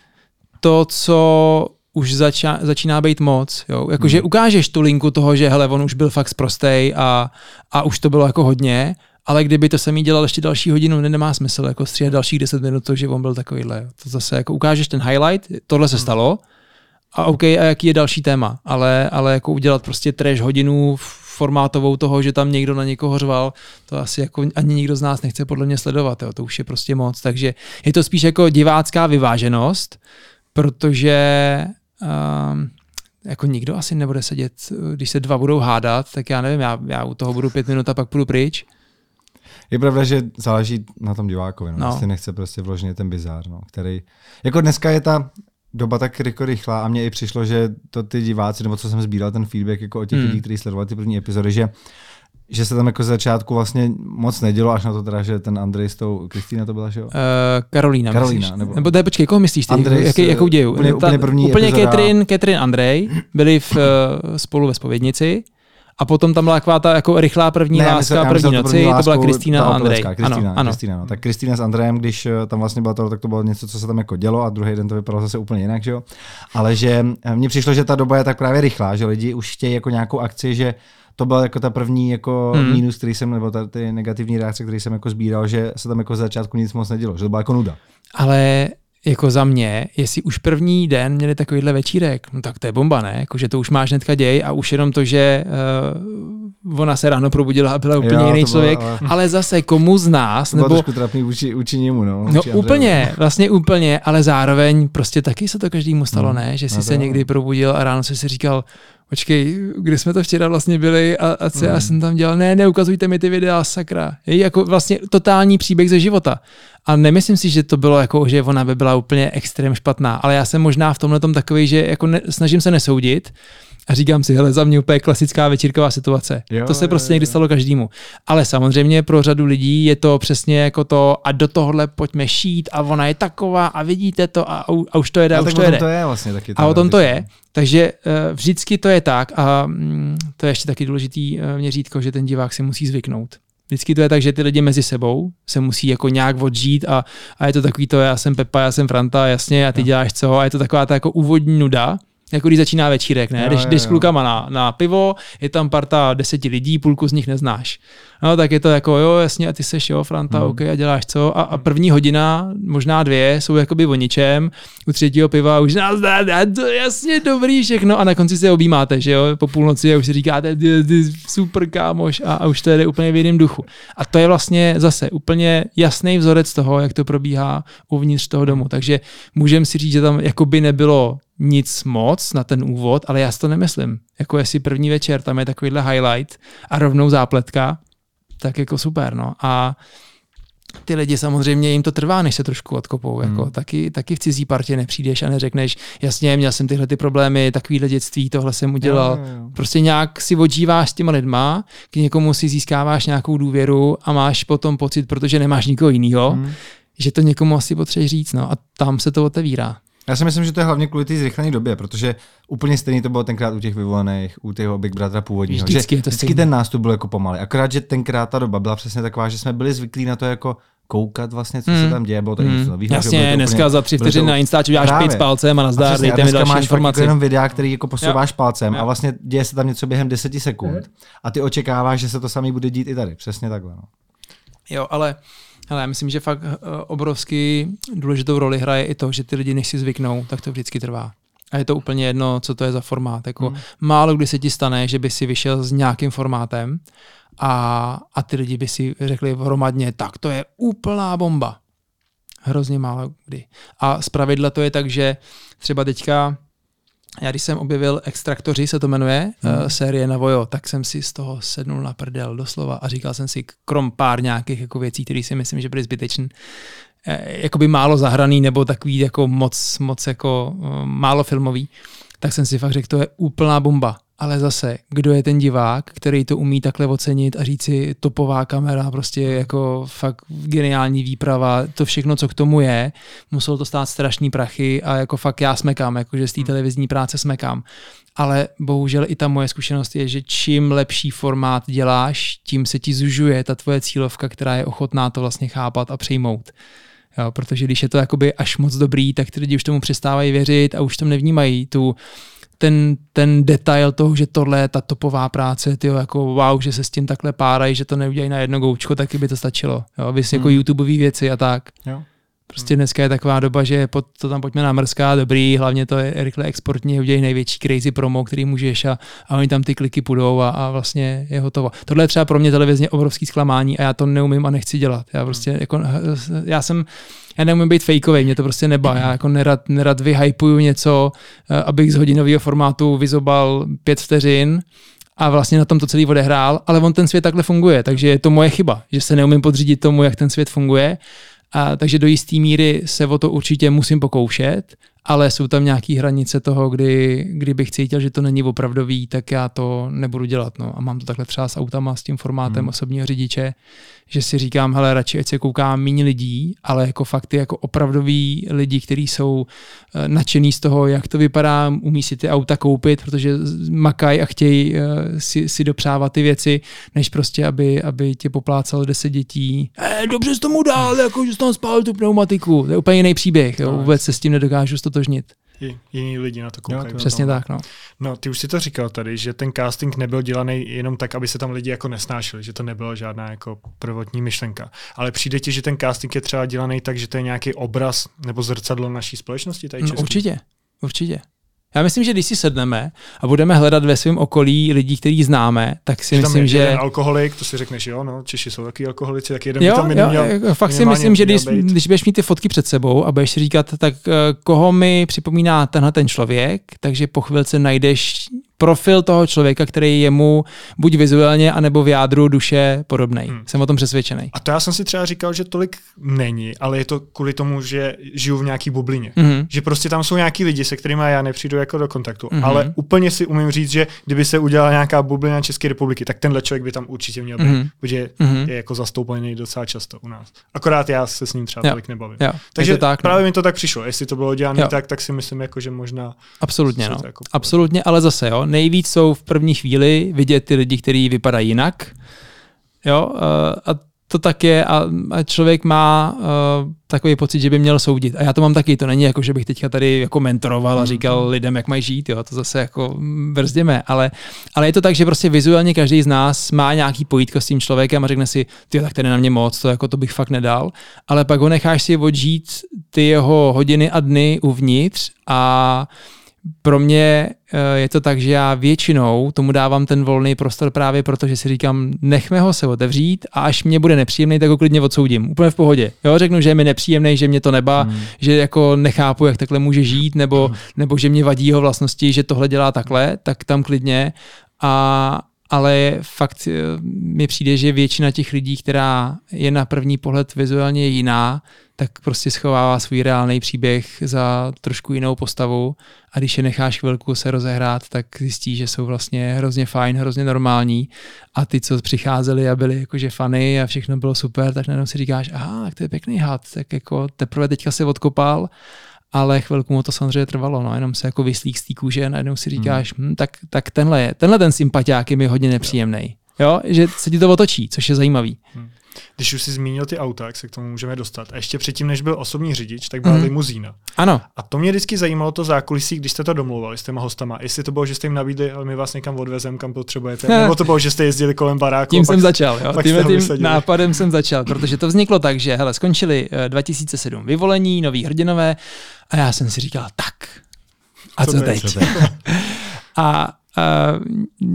to, co už začíná, začíná být moc. Jo? Jakože hmm. ukážeš tu linku toho, že hele, on už byl fakt zprostej a, a už to bylo jako hodně, ale kdyby to se mi dělal ještě další hodinu, ne, nemá smysl jako stříhat dalších 10 minut, to, že on byl takovýhle. To zase jako ukážeš ten highlight, tohle se hmm. A OK, a jaký je další téma, ale, ale jako udělat prostě trash hodinu formátovou toho, že tam někdo na někoho řval, to asi jako ani nikdo z nás nechce podle mě sledovat, jo, to už je prostě moc, takže je to spíš jako divácká vyváženost, protože um, jako nikdo asi nebude sedět, když se dva budou hádat, tak já nevím, já, já u toho budu pět minut a pak půjdu pryč. Je pravda, že záleží na tom divákovi, no, no. jestli nechce prostě vložně ten bizár, no, který, jako dneska je ta doba tak jako rychlá a mně i přišlo, že to ty diváci, nebo co jsem sbíral ten feedback jako o těch hmm. lidí, kteří sledovali ty první epizody, že že se tam jako z začátku vlastně moc nedělo, až na to teda, že ten Andrej s tou, Kristýna to byla, že jo? Uh, Karolína, Karolína, myslíš? nebo... nebo ne, počkej, koho myslíš ty? Andrej jaký, jakou děju? Úplně, úplně první Úplně epizoda... Catherine, Catherine Andrej byli v, uh, spolu ve spovědnici A potom tam byla taková ta jako rychlá první ne, láska, myslím, první noci, to, to byla Kristýna a Andrej. Kristýna, ano, ano. Kristýna, no. Tak Kristýna s Andrejem, když eh, tam vlastně bylo to, tak to bylo něco, co se tam jako dělo a druhý den to vypadalo zase úplně jinak, že jo. Ale že eh, mně přišlo, že ta doba je tak právě rychlá, že lidi už chtějí jako nějakou akci, že to byla jako ta první jako hmm. mínus, který jsem, nebo ta, ty negativní reakce, který jsem jako sbíral, že se tam jako z začátku nic moc nedělo, že to byla jako nuda. Ale jako za mě, jestli už první den měli takovýhle večírek, no tak to je bomba, ne? Jako, že to už máš hnedka děj a už jenom to, že uh, ona se ráno probudila a byla úplně jo, jiný člověk, ale... ale zase komu z nás, to nebo... trošku trapný vůči, vůči němu, no. No úplně, vlastně úplně, ale zároveň prostě taky se to každému stalo, hmm. ne? Že jsi no se někdy probudil a ráno jsi si říkal, počkej, kde jsme to včera vlastně byli a, a co mm. já hmm. jsem tam dělal, ne, neukazujte mi ty videa, sakra. Je jako vlastně totální příběh ze života. A nemyslím si, že to bylo jako, že ona by byla úplně extrém špatná, ale já jsem možná v tomhle tom takový, že jako ne, snažím se nesoudit, a říkám si, hele, za mě úplně klasická večírková situace. Jo, to se prostě jo, někdy stalo každému. Ale samozřejmě pro řadu lidí je to přesně jako to a do tohohle pojďme šít a ona je taková a vidíte to a, a už to jede a, a už to jede. to je vlastně taky. A o tom to je. Takže uh, vždycky to je tak a mm, to je ještě taky důležitý uh, měřítko, že ten divák si musí zvyknout. Vždycky to je tak, že ty lidi mezi sebou se musí jako nějak odžít a, a je to takový to, já jsem Pepa, já jsem Franta, jasně, a ty no. děláš co, a je to taková ta jako úvodní nuda, jako když začíná večírek, ne? Jo, když jdeš s klukama na, na pivo, je tam parta deseti lidí, půlku z nich neznáš. No, tak je to jako, jo, jasně, a ty seš, jo, Franta, hmm. OK, a děláš co? A, a první hodina, možná dvě, jsou jakoby o ničem, u třetího piva už nás dá, dá to jasně dobrý všechno a na konci se objímáte, že jo, po půlnoci a už si říkáte, ty, ty, super kámoš a, a už to jde úplně v jiném duchu. A to je vlastně zase úplně jasný vzorec toho, jak to probíhá uvnitř toho domu. Takže můžeme si říct, že tam jakoby nebylo nic moc na ten úvod, ale já si to nemyslím. Jako jestli první večer tam je takovýhle highlight a rovnou zápletka, tak jako super, no. A ty lidi samozřejmě jim to trvá, než se trošku odkopou. Jako. Hmm. Taky, taky v cizí partě nepřijdeš a neřekneš, jasně, měl jsem tyhle ty problémy, takovýhle dětství, tohle jsem udělal. Jo, jo, jo. Prostě nějak si odžíváš s těma lidma, k někomu si získáváš nějakou důvěru a máš potom pocit, protože nemáš nikoho jiného, hmm. že to někomu asi potřebuješ říct. No. A tam se to otevírá. Já si myslím, že to je hlavně kvůli té zrychlené době, protože úplně stejný to bylo tenkrát u těch vyvolených, u těch Big Brother původního. Vždycky, že to vždycky ten nástup byl jako pomalý. Akorát, že tenkrát ta doba byla přesně taková, že jsme byli zvyklí na to jako koukat vlastně, co mm. se hmm. tam děje, bylo to mm. něco nového. Jasně, to dneska úplně, za tři vteřiny na Instači děláš pět s palcem a nazdár, dejte mi další máš informace. jenom videa, který jako posouváš jo. palcem jo. a vlastně děje se tam něco během deseti sekund mm. a ty očekáváš, že se to samý bude dít i tady. Přesně takhle. No. Jo, ale Hele, já myslím, že fakt uh, obrovsky důležitou roli hraje i to, že ty lidi, než si zvyknou, tak to vždycky trvá. A je to úplně jedno, co to je za formát. Jako mm. Málo kdy se ti stane, že by si vyšel s nějakým formátem a, a ty lidi by si řekli hromadně, tak to je úplná bomba. Hrozně málo kdy. A zpravidla to je tak, že třeba teďka já když jsem objevil Extraktoři, se to jmenuje, hmm. uh, série na Vojo, tak jsem si z toho sednul na prdel doslova a říkal jsem si, krom pár nějakých jako věcí, které si myslím, že byly zbytečné, eh, jakoby málo zahraný nebo takový jako moc, moc jako uh, málo filmový, tak jsem si fakt řekl, to je úplná bomba ale zase, kdo je ten divák, který to umí takhle ocenit a říci topová kamera, prostě jako fakt geniální výprava, to všechno, co k tomu je, muselo to stát strašný prachy a jako fakt já smekám, jakože z té hmm. televizní práce smekám. Ale bohužel i ta moje zkušenost je, že čím lepší formát děláš, tím se ti zužuje ta tvoje cílovka, která je ochotná to vlastně chápat a přijmout. Jo, protože když je to jakoby až moc dobrý, tak ty lidi už tomu přestávají věřit a už tam nevnímají tu ten, ten detail toho, že tohle je ta topová práce, tyjo, jako wow, že se s tím takhle párají, že to neudělají na jedno goučko, taky by to stačilo. Jo, vys jako hmm. jako YouTubeové věci a tak. Jo. Prostě dneska je taková doba, že pod, to tam pojďme namrská, dobrý, hlavně to je rychle exportní, udělají největší crazy promo, který můžeš a, a oni tam ty kliky půjdou a, a vlastně je hotovo. Tohle je třeba pro mě televizně obrovský zklamání a já to neumím a nechci dělat. Já prostě jako, já jsem, já neumím být fejkový, mě to prostě neba. Já jako nerad, nerad vyhypuju něco, eh, abych z hodinového formátu vyzobal pět vteřin a vlastně na tom to celý odehrál, ale on ten svět takhle funguje, takže je to moje chyba, že se neumím podřídit tomu, jak ten svět funguje. A, takže do jisté míry se o to určitě musím pokoušet, ale jsou tam nějaké hranice toho, kdy, kdybych cítil, že to není opravdový, tak já to nebudu dělat. No. A mám to takhle třeba s autama, s tím formátem hmm. osobního řidiče, že si říkám, hele, radši ať se kouká méně lidí, ale jako fakt jako opravdoví lidi, kteří jsou uh, nadšený z toho, jak to vypadá, umí si ty auta koupit, protože makají a chtějí uh, si, si dopřávat ty věci, než prostě, aby, aby tě poplácalo deset dětí. E, dobře jsi tomu dál, jako že jsi tam spál tu pneumatiku. To je úplně jiný příběh, jo? No, vůbec se s tím nedokážu stotožnit i jiní lidi na to koukají. Jo, přesně tak, no. No, ty už si to říkal tady, že ten casting nebyl dělaný jenom tak, aby se tam lidi jako nesnášeli, že to nebyla žádná jako prvotní myšlenka. Ale přijde ti, že ten casting je třeba dělaný tak, že to je nějaký obraz nebo zrcadlo naší společnosti tady no, Určitě, určitě. Já myslím, že když si sedneme a budeme hledat ve svém okolí lidí, který známe, tak si že myslím, že... Jeden alkoholik, to si řekneš, jo, no, Češi jsou taky alkoholici, tak jeden jo, by tam jo, měl, jako Fakt si myslím, že když, když budeš mít ty fotky před sebou a budeš si říkat, tak uh, koho mi připomíná tenhle ten člověk, takže po chvilce najdeš profil toho člověka, který je mu buď vizuálně, anebo v jádru duše podobný. Hmm. Jsem o tom přesvědčený. A to já jsem si třeba říkal, že tolik není, ale je to kvůli tomu, že žiju v nějaký bublině. Hmm. Že prostě tam jsou nějaký lidi, se kterými já nepřijdu jako do kontaktu. Hmm. Ale úplně si umím říct, že kdyby se udělala nějaká bublina České republiky, tak tenhle člověk by tam určitě měl být, hmm. protože hmm. je jako zastoupený docela často u nás. Akorát já se s ním třeba jo. tolik nebavím. Jo. Takže tak, no. právě no. mi to tak přišlo. Jestli to bylo dělané tak, tak si myslím, jako, že možná. Absolutně, no. Jako Absolutně, ale zase, jo, nejvíc jsou v první chvíli vidět ty lidi, kteří vypadají jinak. Jo, eh, a to tak je a, člověk má uh, takový pocit, že by měl soudit. A já to mám taky, to není jako, že bych teďka tady jako mentoroval a říkal mm-hmm. lidem, jak mají žít, jo, to zase jako brzděme, ale, ale je to tak, že prostě vizuálně každý z nás má nějaký pojítko s tím člověkem a řekne si, ty tak tady na mě moc, to jako to bych fakt nedal, ale pak ho necháš si odžít ty jeho hodiny a dny uvnitř a pro mě eh, je to tak, že já většinou tomu dávám ten volný prostor právě proto, že si říkám, nechme ho se otevřít a až mě bude nepříjemný, tak ho klidně odsoudím. Úplně v pohodě. Jo, řeknu, že je mi nepříjemný, že mě to neba, hmm. že jako nechápu, jak takhle může žít, nebo, hmm. nebo že mě vadí jeho vlastnosti, že tohle dělá takhle, tak tam klidně. A, ale fakt eh, mi přijde, že většina těch lidí, která je na první pohled vizuálně jiná, tak prostě schovává svůj reálný příběh za trošku jinou postavu. A když je necháš chvilku se rozehrát, tak zjistí, že jsou vlastně hrozně fajn, hrozně normální. A ty, co přicházeli a byli jakože fany a všechno bylo super, tak najednou si říkáš, aha, tak to je pěkný had, tak jako teprve teďka se odkopal ale chvilku mu to samozřejmě trvalo, no, jenom se jako vyslík z té kůže a najednou si říkáš, hmm. hm, tak, tak tenhle, je, tenhle ten sympatiák je mi hodně nepříjemný. Jo, že se ti to otočí, což je zajímavý. Hmm. Když už si zmínil ty auta, jak se k tomu můžeme dostat. A ještě předtím, než byl osobní řidič, tak byla mm. limuzína. Ano. A to mě vždycky zajímalo to zákulisí, když jste to domluvali s těma hostama. Jestli to bylo, že jste jim nabídli, ale my vás někam odvezem, kam potřebujete. Ne. Nebo to bylo, že jste jezdili kolem baráku. Tím jsem začal, jo. Tím, tím nápadem jsem začal, protože to vzniklo tak, že hele, skončili 2007 eh, vyvolení, noví hrdinové a já jsem si říkal, tak, a co, co teď? Co teď? a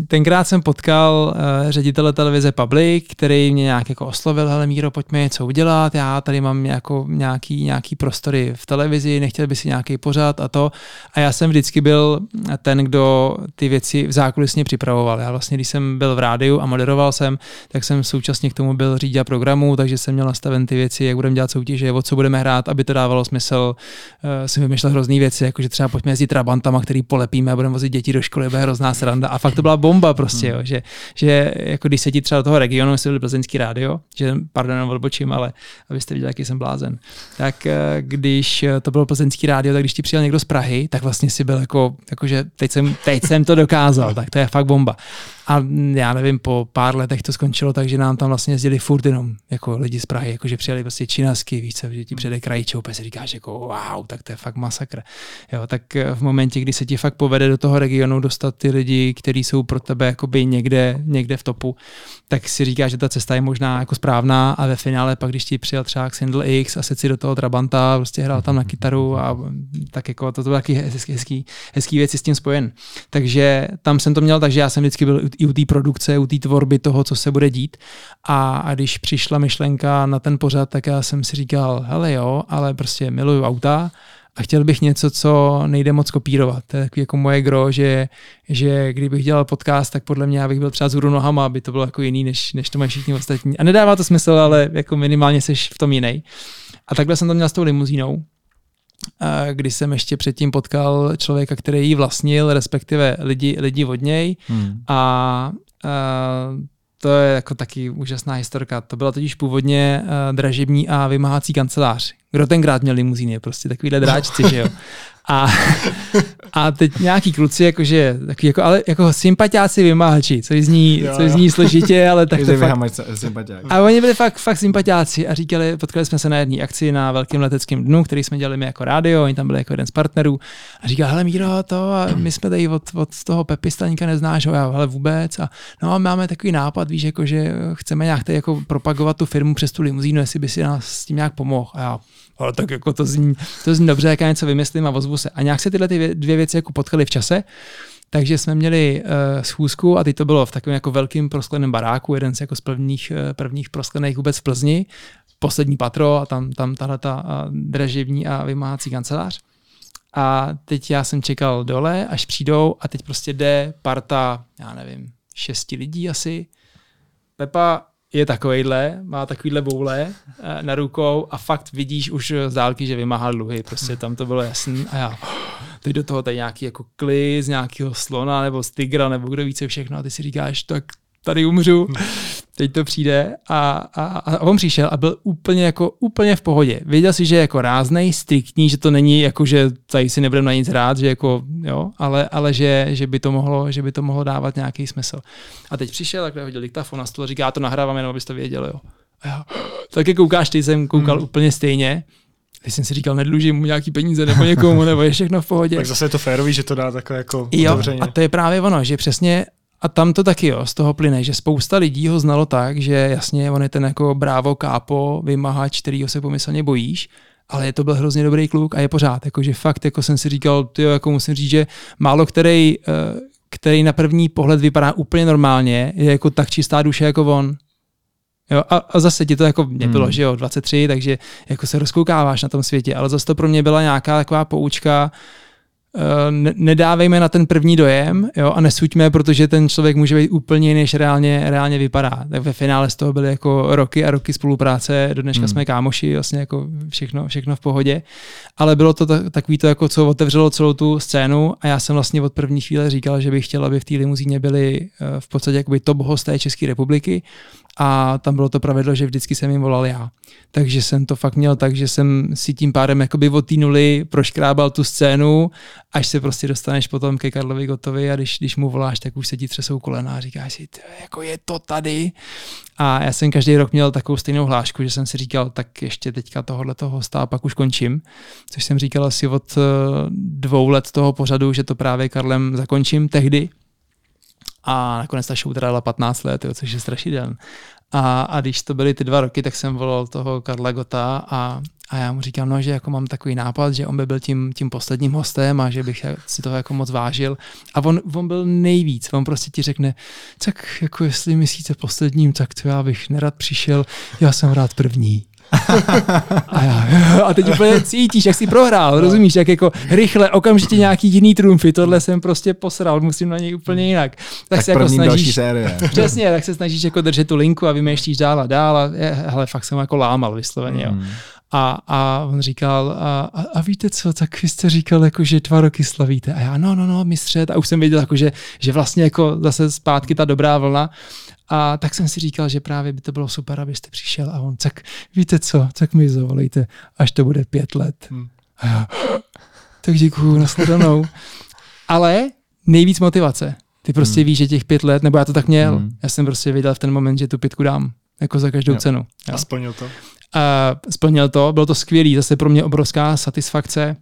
tenkrát jsem potkal uh, ředitele televize Public, který mě nějak jako oslovil, hele Míro, pojďme něco udělat, já tady mám jako nějaký, nějaký prostory v televizi, nechtěl by si nějaký pořad a to. A já jsem vždycky byl ten, kdo ty věci v zákulisně připravoval. Já vlastně, když jsem byl v rádiu a moderoval jsem, tak jsem současně k tomu byl řiditel programu, takže jsem měl nastaven ty věci, jak budeme dělat soutěže, o co budeme hrát, aby to dávalo smysl. Jsem vymýšlel hrozný věci, jako že třeba pojďme jezdit trabantama, který polepíme a budeme vozit děti do školy, bude hrozná sranda. A fakt to byla bomba prostě, jo, že, že jako když se ti třeba do toho regionu, jestli byl plzeňský rádio, že pardon, odbočím, ale abyste viděli, jaký jsem blázen, tak eh, když to bylo plzeňský rádio, tak když ti přijel někdo z Prahy, tak vlastně si byl jako, jako že teď jsem, teď jsem to dokázal, tak to je fakt bomba. A já nevím, po pár letech to skončilo tak, že nám tam vlastně jezdili furt jenom jako lidi z Prahy, jako že přijeli prostě činasky, víc, že ti přede krajíčou, si říkáš jako wow, tak to je fakt masakr. Jo, tak eh, v momentě, kdy se ti fakt povede do toho regionu dostat ty lidi, kteří jsou pro tebe jakoby někde, někde v topu, tak si říkáš, že ta cesta je možná jako správná a ve finále pak, když ti přijel třeba Sindel X a se si do toho Trabanta, prostě hrál tam na kytaru a tak jako to, to bylo taky hezký, hezký, hezký věci s tím spojen. Takže tam jsem to měl, takže já jsem vždycky byl i u té produkce, u té tvorby toho, co se bude dít. A, a když přišla myšlenka na ten pořad, tak já jsem si říkal, hele jo, ale prostě miluju auta a chtěl bych něco, co nejde moc kopírovat. To je jako moje gro, že, že kdybych dělal podcast, tak podle mě já bych byl třeba zhůru nohama, aby to bylo jako jiný, než, než to mají všichni ostatní. A nedává to smysl, ale jako minimálně jsi v tom jiný. A takhle jsem to měl s tou limuzínou. kdy jsem ještě předtím potkal člověka, který ji vlastnil, respektive lidi, lidi od něj. Hmm. A, a to je jako taky úžasná historka. To byla totiž původně uh, dražební a vymáhací kancelář. Kdo tenkrát měl limuzíny? Prostě takovýhle dráčci, že jo. A, a teď nějaký kluci, jakože, takový jako, ale jako sympatiáci vymáhači, což zní, jo, což zní složitě, ale tak to fakt... A oni byli fakt, fakt sympatiáci a říkali, potkali jsme se na jedné akci na velkém leteckém dnu, který jsme dělali my jako rádio, oni tam byli jako jeden z partnerů a říkal, hele Míro, to a my jsme tady od, od toho Pepi Staníka neznáš, já, hele vůbec a no máme takový nápad, víš, jako, že chceme nějak tady jako propagovat tu firmu přes tu limuzínu, jestli by si nás s tím nějak pomohl. A já, ale tak jako to zní, to zní dobře, jak já něco vymyslím a ozvu se. A nějak se tyhle ty dvě věci jako potkaly v čase, takže jsme měli uh, schůzku a teď to bylo v takovém jako velkém proskleném baráku, jeden z jako z prvních, uh, prvních prosklených vůbec v Plzni, poslední patro a tam, tam tahle ta uh, dražební a vymáhací kancelář. A teď já jsem čekal dole, až přijdou a teď prostě jde parta, já nevím, šesti lidí asi. Pepa je takovejhle, má takovýhle boule eh, na rukou a fakt vidíš už z dálky, že vymáhal dluhy, prostě tam to bylo jasný a já teď do toho tady nějaký jako kli z nějakého slona nebo z tigra nebo kdo více všechno. A ty si říkáš, tak tady umřu, teď to přijde a, a, a on přišel a byl úplně jako úplně v pohodě. Věděl si, že je jako ráznej, striktní, že to není jako, že tady si nebudeme na nic rád, že jako, jo, ale, ale že, že, by to mohlo, že by to mohlo dávat nějaký smysl. A teď přišel, takhle hodil diktafon na stůl a říká, já to nahrávám jenom, abyste věděli, jo. A já, tak jak koukáš, ty jsem koukal hmm. úplně stejně. Teď jsem si říkal, nedlužím mu nějaký peníze nebo někomu, nebo je všechno v pohodě. tak zase je to férový, že to dá takhle jako jo, otevřeně. a to je právě ono, že přesně a tam to taky jo, z toho plyne, že spousta lidí ho znalo tak, že jasně, on je ten jako brávo kápo, vymahač, kterýho se pomyslně bojíš, ale je to byl hrozně dobrý kluk a je pořád, jakože fakt, jako jsem si říkal, tyjo, jako musím říct, že málo který, eh, který na první pohled vypadá úplně normálně, je jako tak čistá duše jako on. Jo, a, a zase ti to jako mě bylo, hmm. že jo, 23, takže jako se rozkoukáváš na tom světě, ale zase to pro mě byla nějaká taková poučka, Eh, nedávejme na ten první dojem jo, a nesuďme, protože ten člověk může být úplně jiný, než reálně, reálně vypadá. Tak ve finále z toho byly jako roky a roky spolupráce, do dneška hmm. jsme kámoši, vlastně jako všechno, všechno v pohodě, ale bylo to takový to, jako co otevřelo celou tu scénu a já jsem vlastně od první chvíle říkal, že bych chtěl, aby v té limuzíně byli eh, v podstatě jakoby top hosté České republiky a tam bylo to pravidlo, že vždycky jsem jim volal já. Takže jsem to fakt měl tak, že jsem si tím pádem jakoby od té nuly proškrábal tu scénu, až se prostě dostaneš potom ke Karlovi Gotovi a když, když mu voláš, tak už se ti třesou kolena a říkáš si, jako je to tady. A já jsem každý rok měl takovou stejnou hlášku, že jsem si říkal, tak ještě teďka tohohle toho hosta a pak už končím. Což jsem říkal asi od eh, dvou let toho pořadu, že to právě Karlem zakončím tehdy, a nakonec ta show trvala 15 let, jo, což je strašidelný. A, a když to byly ty dva roky, tak jsem volal toho Karla Gota a, a já mu říkám, no, že jako mám takový nápad, že on by byl tím, tím posledním hostem a že bych si toho jako moc vážil. A on, on byl nejvíc, on prostě ti řekne, tak jako jestli myslíte posledním, tak to já bych nerad přišel, já jsem rád první a, já, a teď úplně cítíš, jak jsi prohrál, no. rozumíš, jak jako rychle, okamžitě nějaký jiný trumfy, tohle jsem prostě posral, musím na něj úplně jinak. Tak, tak se jako snažíš, série. přesně, tak se snažíš jako držet tu linku a vymýšlíš dál a dál a je, hele, fakt jsem jako lámal vysloveně, mm. jo. A, a on říkal, a, a, a víte co, tak vy jste říkal, jako, že dva roky slavíte. A já, no, no, no, mistře. A už jsem věděl, jako, že, že vlastně jako zase zpátky ta dobrá vlna. A tak jsem si říkal, že právě by to bylo super, abyste přišel a on, tak víte co, tak mi zavolejte, až to bude pět let. Hmm. A já, tak děkuju, nasledanou. Ale nejvíc motivace. Ty prostě hmm. víš, že těch pět let, nebo já to tak měl, hmm. já jsem prostě věděl v ten moment, že tu pětku dám, jako za každou jo. cenu. Jo. A splnil to? A splnil to, bylo to skvělý, zase pro mě obrovská satisfakce,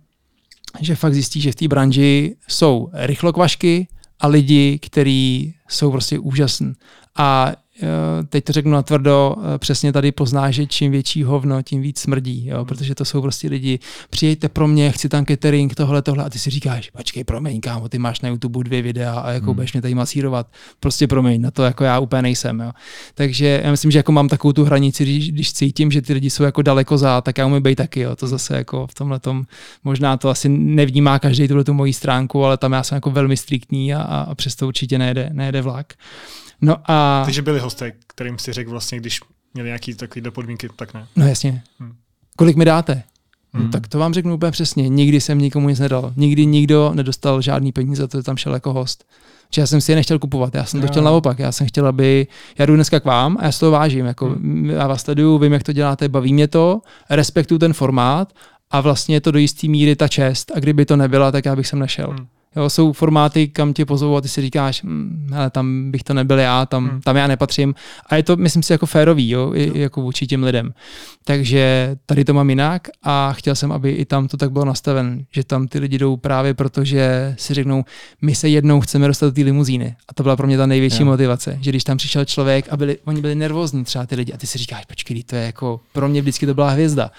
že fakt zjistí, že v té branži jsou rychlokvašky a lidi, kteří jsou prostě úžasní. A Eh, teď to řeknu natvrdo, eh, přesně tady poznáš, že čím větší hovno, tím víc smrdí, jo? Hmm. protože to jsou prostě lidi, přijďte pro mě, chci tam catering, tohle, tohle, a ty si říkáš, počkej, promiň, kámo, ty máš na YouTube dvě videa a jako hmm. budeš mě tady masírovat, prostě promiň, na to jako já úplně nejsem, jo. Takže já myslím, že jako mám takovou tu hranici, když, když cítím, že ty lidi jsou jako daleko za, tak já umím být taky, jo. to zase jako v tomhle tom, možná to asi nevnímá každý tuhle tu moji stránku, ale tam já jsem jako velmi striktní a, a přesto určitě nejede, nejede vlak. No a... Takže byli hosté, kterým si řekl vlastně, když měli nějaký takový podmínky, tak ne. No jasně. Hmm. Kolik mi dáte? Hmm. Tak to vám řeknu úplně přesně. Nikdy jsem nikomu nic nedal. Nikdy nikdo nedostal žádný peníze za to, že tam šel jako host. Že já jsem si je nechtěl kupovat, já jsem to chtěl naopak. Já jsem chtěl, aby. Já jdu dneska k vám a já si to vážím. Jako, hmm. Já vás sleduju, vím, jak to děláte, baví mě to, respektuju ten formát a vlastně je to do jisté míry ta čest. A kdyby to nebyla, tak já bych sem nešel. Hmm. Jo, jsou formáty, kam tě pozvou a ty si říkáš, hm, hele, tam bych to nebyl já, tam, hmm. tam já nepatřím. A je to, myslím si, jako férový, jo, i, jako vůči těm lidem. Takže tady to mám jinak a chtěl jsem, aby i tam to tak bylo nastaven, že tam ty lidi jdou právě proto, že si řeknou, my se jednou chceme dostat do té limuzíny. A to byla pro mě ta největší jo. motivace, že když tam přišel člověk a byli, oni byli nervózní třeba ty lidi a ty si říkáš, počkej, to je jako, pro mě vždycky to byla hvězda.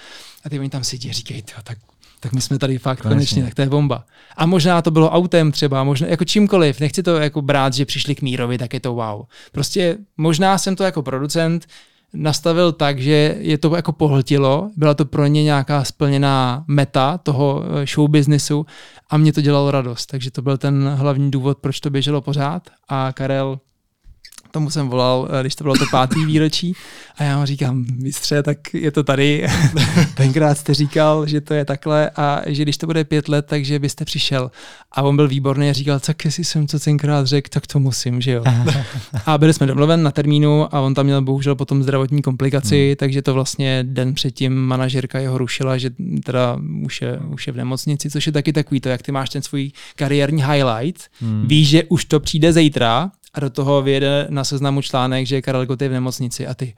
A ty oni tam sedí a říkají, tak tak my jsme tady fakt konečně, konečně tak to je bomba. A možná to bylo autem třeba, možná jako čímkoliv, nechci to jako brát, že přišli k Mírovi, tak je to wow. Prostě možná jsem to jako producent nastavil tak, že je to jako pohltilo, byla to pro ně nějaká splněná meta toho eh, show businessu a mě to dělalo radost, takže to byl ten hlavní důvod, proč to běželo pořád a Karel tomu jsem volal, eh, když to bylo to pátý výročí a já mu říkám, mistře, tak je to tady. Tenkrát jste říkal, že to je takhle a že když to bude pět let, takže byste přišel. A on byl výborný a říkal, tak jestli jsem to tenkrát řekl, tak to musím, že jo. a byli jsme domluven na termínu a on tam měl bohužel potom zdravotní komplikaci, hmm. takže to vlastně den předtím manažerka jeho rušila, že teda už je, už je v nemocnici, což je taky takový to, jak ty máš ten svůj kariérní highlight, hmm. víš, že už to přijde zítra a do toho vyjede na seznamu článek, že Karel Gott je v nemocnici a ty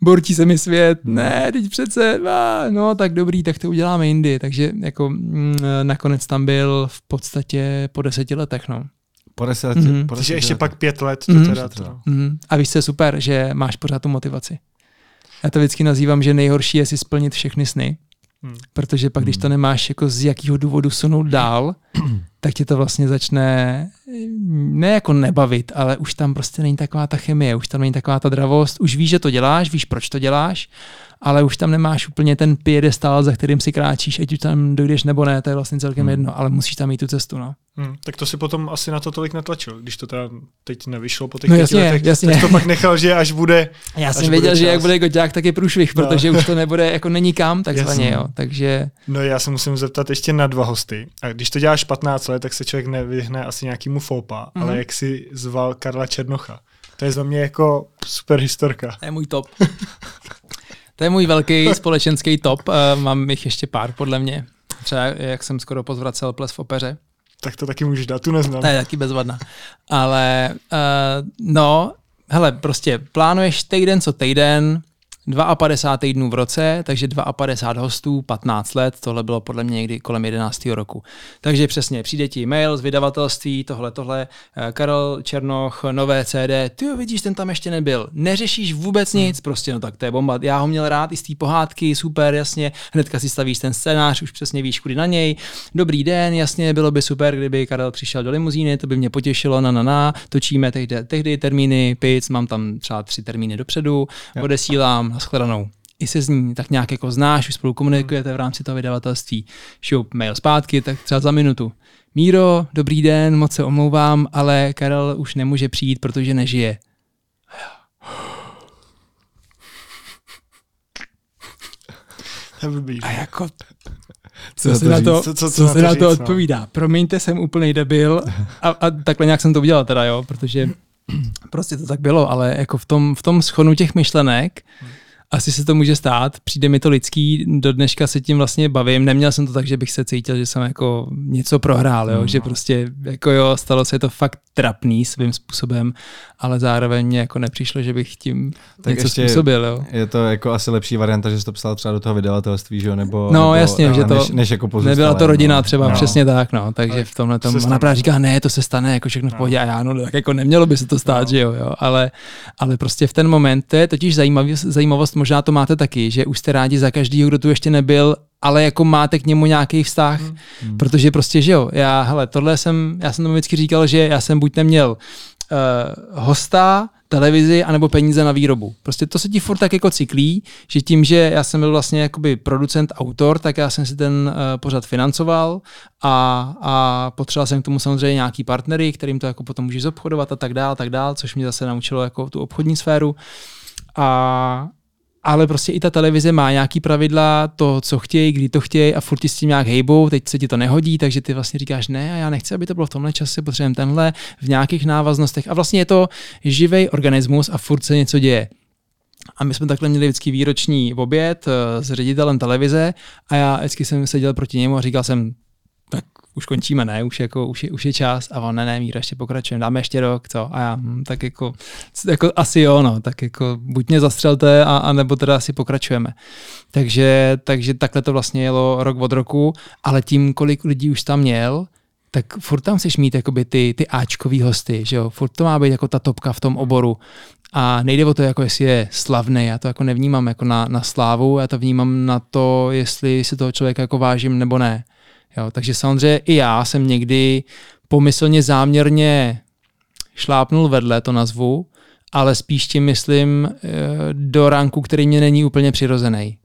borčí se mi svět, ne, teď přece, no tak dobrý, tak to uděláme jindy. Takže jako mm, nakonec tam byl v podstatě po deseti letech, no. Po deseti, mm-hmm. po deseti Takže ještě pak pět let to mm-hmm. teda to. Mm-hmm. A víš, co je super, že máš pořád tu motivaci. Já to vždycky nazývám, že nejhorší je si splnit všechny sny, Hmm. Protože pak, když to hmm. nemáš jako z jakého důvodu sunout dál, tak tě to vlastně začne ne jako nebavit, ale už tam prostě není taková ta chemie, už tam není taková ta dravost, už víš, že to děláš, víš, proč to děláš ale už tam nemáš úplně ten piedestál, za kterým si kráčíš, ať už tam dojdeš nebo ne, to je vlastně celkem hmm. jedno, ale musíš tam mít tu cestu. No. Hmm, tak to si potom asi na to tolik netlačil, když to teda teď nevyšlo po těch no, jasně, letech, jasně. tak to pak nechal, že až bude Já jsem věděl, že jak bude goťák, tak je průšvih, no. protože už to nebude, jako není kam, takzvaně, jo, takže... No já se musím zeptat ještě na dva hosty. A když to děláš 15 let, tak se člověk nevyhne asi nějakýmu fopa, mm-hmm. ale jak si zval Karla Černocha. To je za mě jako super historka. To je můj top. To je můj velký společenský top. Uh, mám jich ještě pár, podle mě. Třeba jak jsem skoro pozvracel ples v opeře. Tak to taky můžeš dát, tu neznám. To je taky bezvadná. Ale uh, no, hele, prostě plánuješ týden co týden, 52 dnů v roce, takže 52 hostů, 15 let, tohle bylo podle mě někdy kolem 11. roku. Takže přesně, přijde ti mail z vydavatelství, tohle, tohle, eh, Karel Černoch, nové CD, ty jo, vidíš, ten tam ještě nebyl, neřešíš vůbec nic, hmm. prostě, no tak to je bomba, já ho měl rád i z té pohádky, super, jasně, hnedka si stavíš ten scénář, už přesně víš, kudy na něj, dobrý den, jasně, bylo by super, kdyby Karel přišel do limuzíny, to by mě potěšilo, na na na, točíme tehdy, tehdy termíny, pic, mám tam třeba tři termíny dopředu, odesílám, nashledanou. I se z ní tak nějak jako znáš, už spolu komunikujete v rámci toho vydavatelství. Šup, mail zpátky, tak třeba za minutu. Míro, dobrý den, moc se omlouvám, ale Karel už nemůže přijít, protože nežije. A jako, co, co se na to, co, co, co, co se na to říct, odpovídá? No? Promiňte, jsem úplný debil. A, a takhle nějak jsem to udělal teda, jo, protože prostě to tak bylo, ale jako v tom, v tom schonu těch myšlenek, hmm asi se to může stát, přijde mi to lidský, do dneška se tím vlastně bavím, neměl jsem to tak, že bych se cítil, že jsem jako něco prohrál, jo? Mm. že prostě jako jo, stalo se to fakt trapný svým způsobem, ale zároveň mě jako nepřišlo, že bych tím tak něco způsobil. Jo? Je to jako asi lepší varianta, že jsi to psal třeba do toho vydavatelství, že nebo, No nebo, jasně, že to než, než jako nebyla to rodina no. třeba, no. přesně tak, no, takže v tomhle tom, ona právě říká, ne, to se stane, jako všechno v pohodě a já, no, tak jako nemělo by se to stát, no. že jo, jo, ale, ale prostě v ten moment, to je totiž zajímavost, zajímavost, možná to máte taky, že už jste rádi za každýho, kdo tu ještě nebyl, ale jako máte k němu nějaký vztah, hmm. hmm. protože prostě, že jo, já, hele, tohle jsem, já jsem to vždycky říkal, že já jsem buď neměl uh, hosta, televizi anebo peníze na výrobu. Prostě to se ti furt tak jako cyklí, že tím, že já jsem byl vlastně jakoby producent, autor, tak já jsem si ten uh, pořad financoval a, a potřeboval jsem k tomu samozřejmě nějaký partnery, kterým to jako potom můžeš obchodovat a tak dál, tak dál, což mě zase naučilo jako tu obchodní sféru. A ale prostě i ta televize má nějaký pravidla, to, co chtějí, kdy to chtějí a furt ti s tím nějak hejbou, teď se ti to nehodí, takže ty vlastně říkáš, ne, a já nechci, aby to bylo v tomhle čase, potřebujeme tenhle, v nějakých návaznostech. A vlastně je to živý organismus a furt se něco děje. A my jsme takhle měli vždycky výroční oběd eh, s ředitelem televize a já vždycky jsem seděl proti němu a říkal jsem, už končíme, ne, už, jako, už, je, už je čas a on, ne, ne, Míra, ještě pokračujeme, dáme ještě rok, co? A já, hm, tak jako, jako, asi jo, no, tak jako buď mě zastřelte, a, a nebo teda asi pokračujeme. Takže, takže takhle to vlastně jelo rok od roku, ale tím, kolik lidí už tam měl, tak furt tam chceš mít jakoby ty, ty Ačkový hosty, že jo? Furt to má být jako ta topka v tom oboru. A nejde o to, jako jestli je slavný, já to jako nevnímám jako na, na slávu, já to vnímám na to, jestli si toho člověka jako vážím nebo ne. Jo, takže samozřejmě i já jsem někdy pomyslně záměrně šlápnul vedle, to nazvu, ale spíš tím myslím eh, do ranku, který mě není úplně přirozený.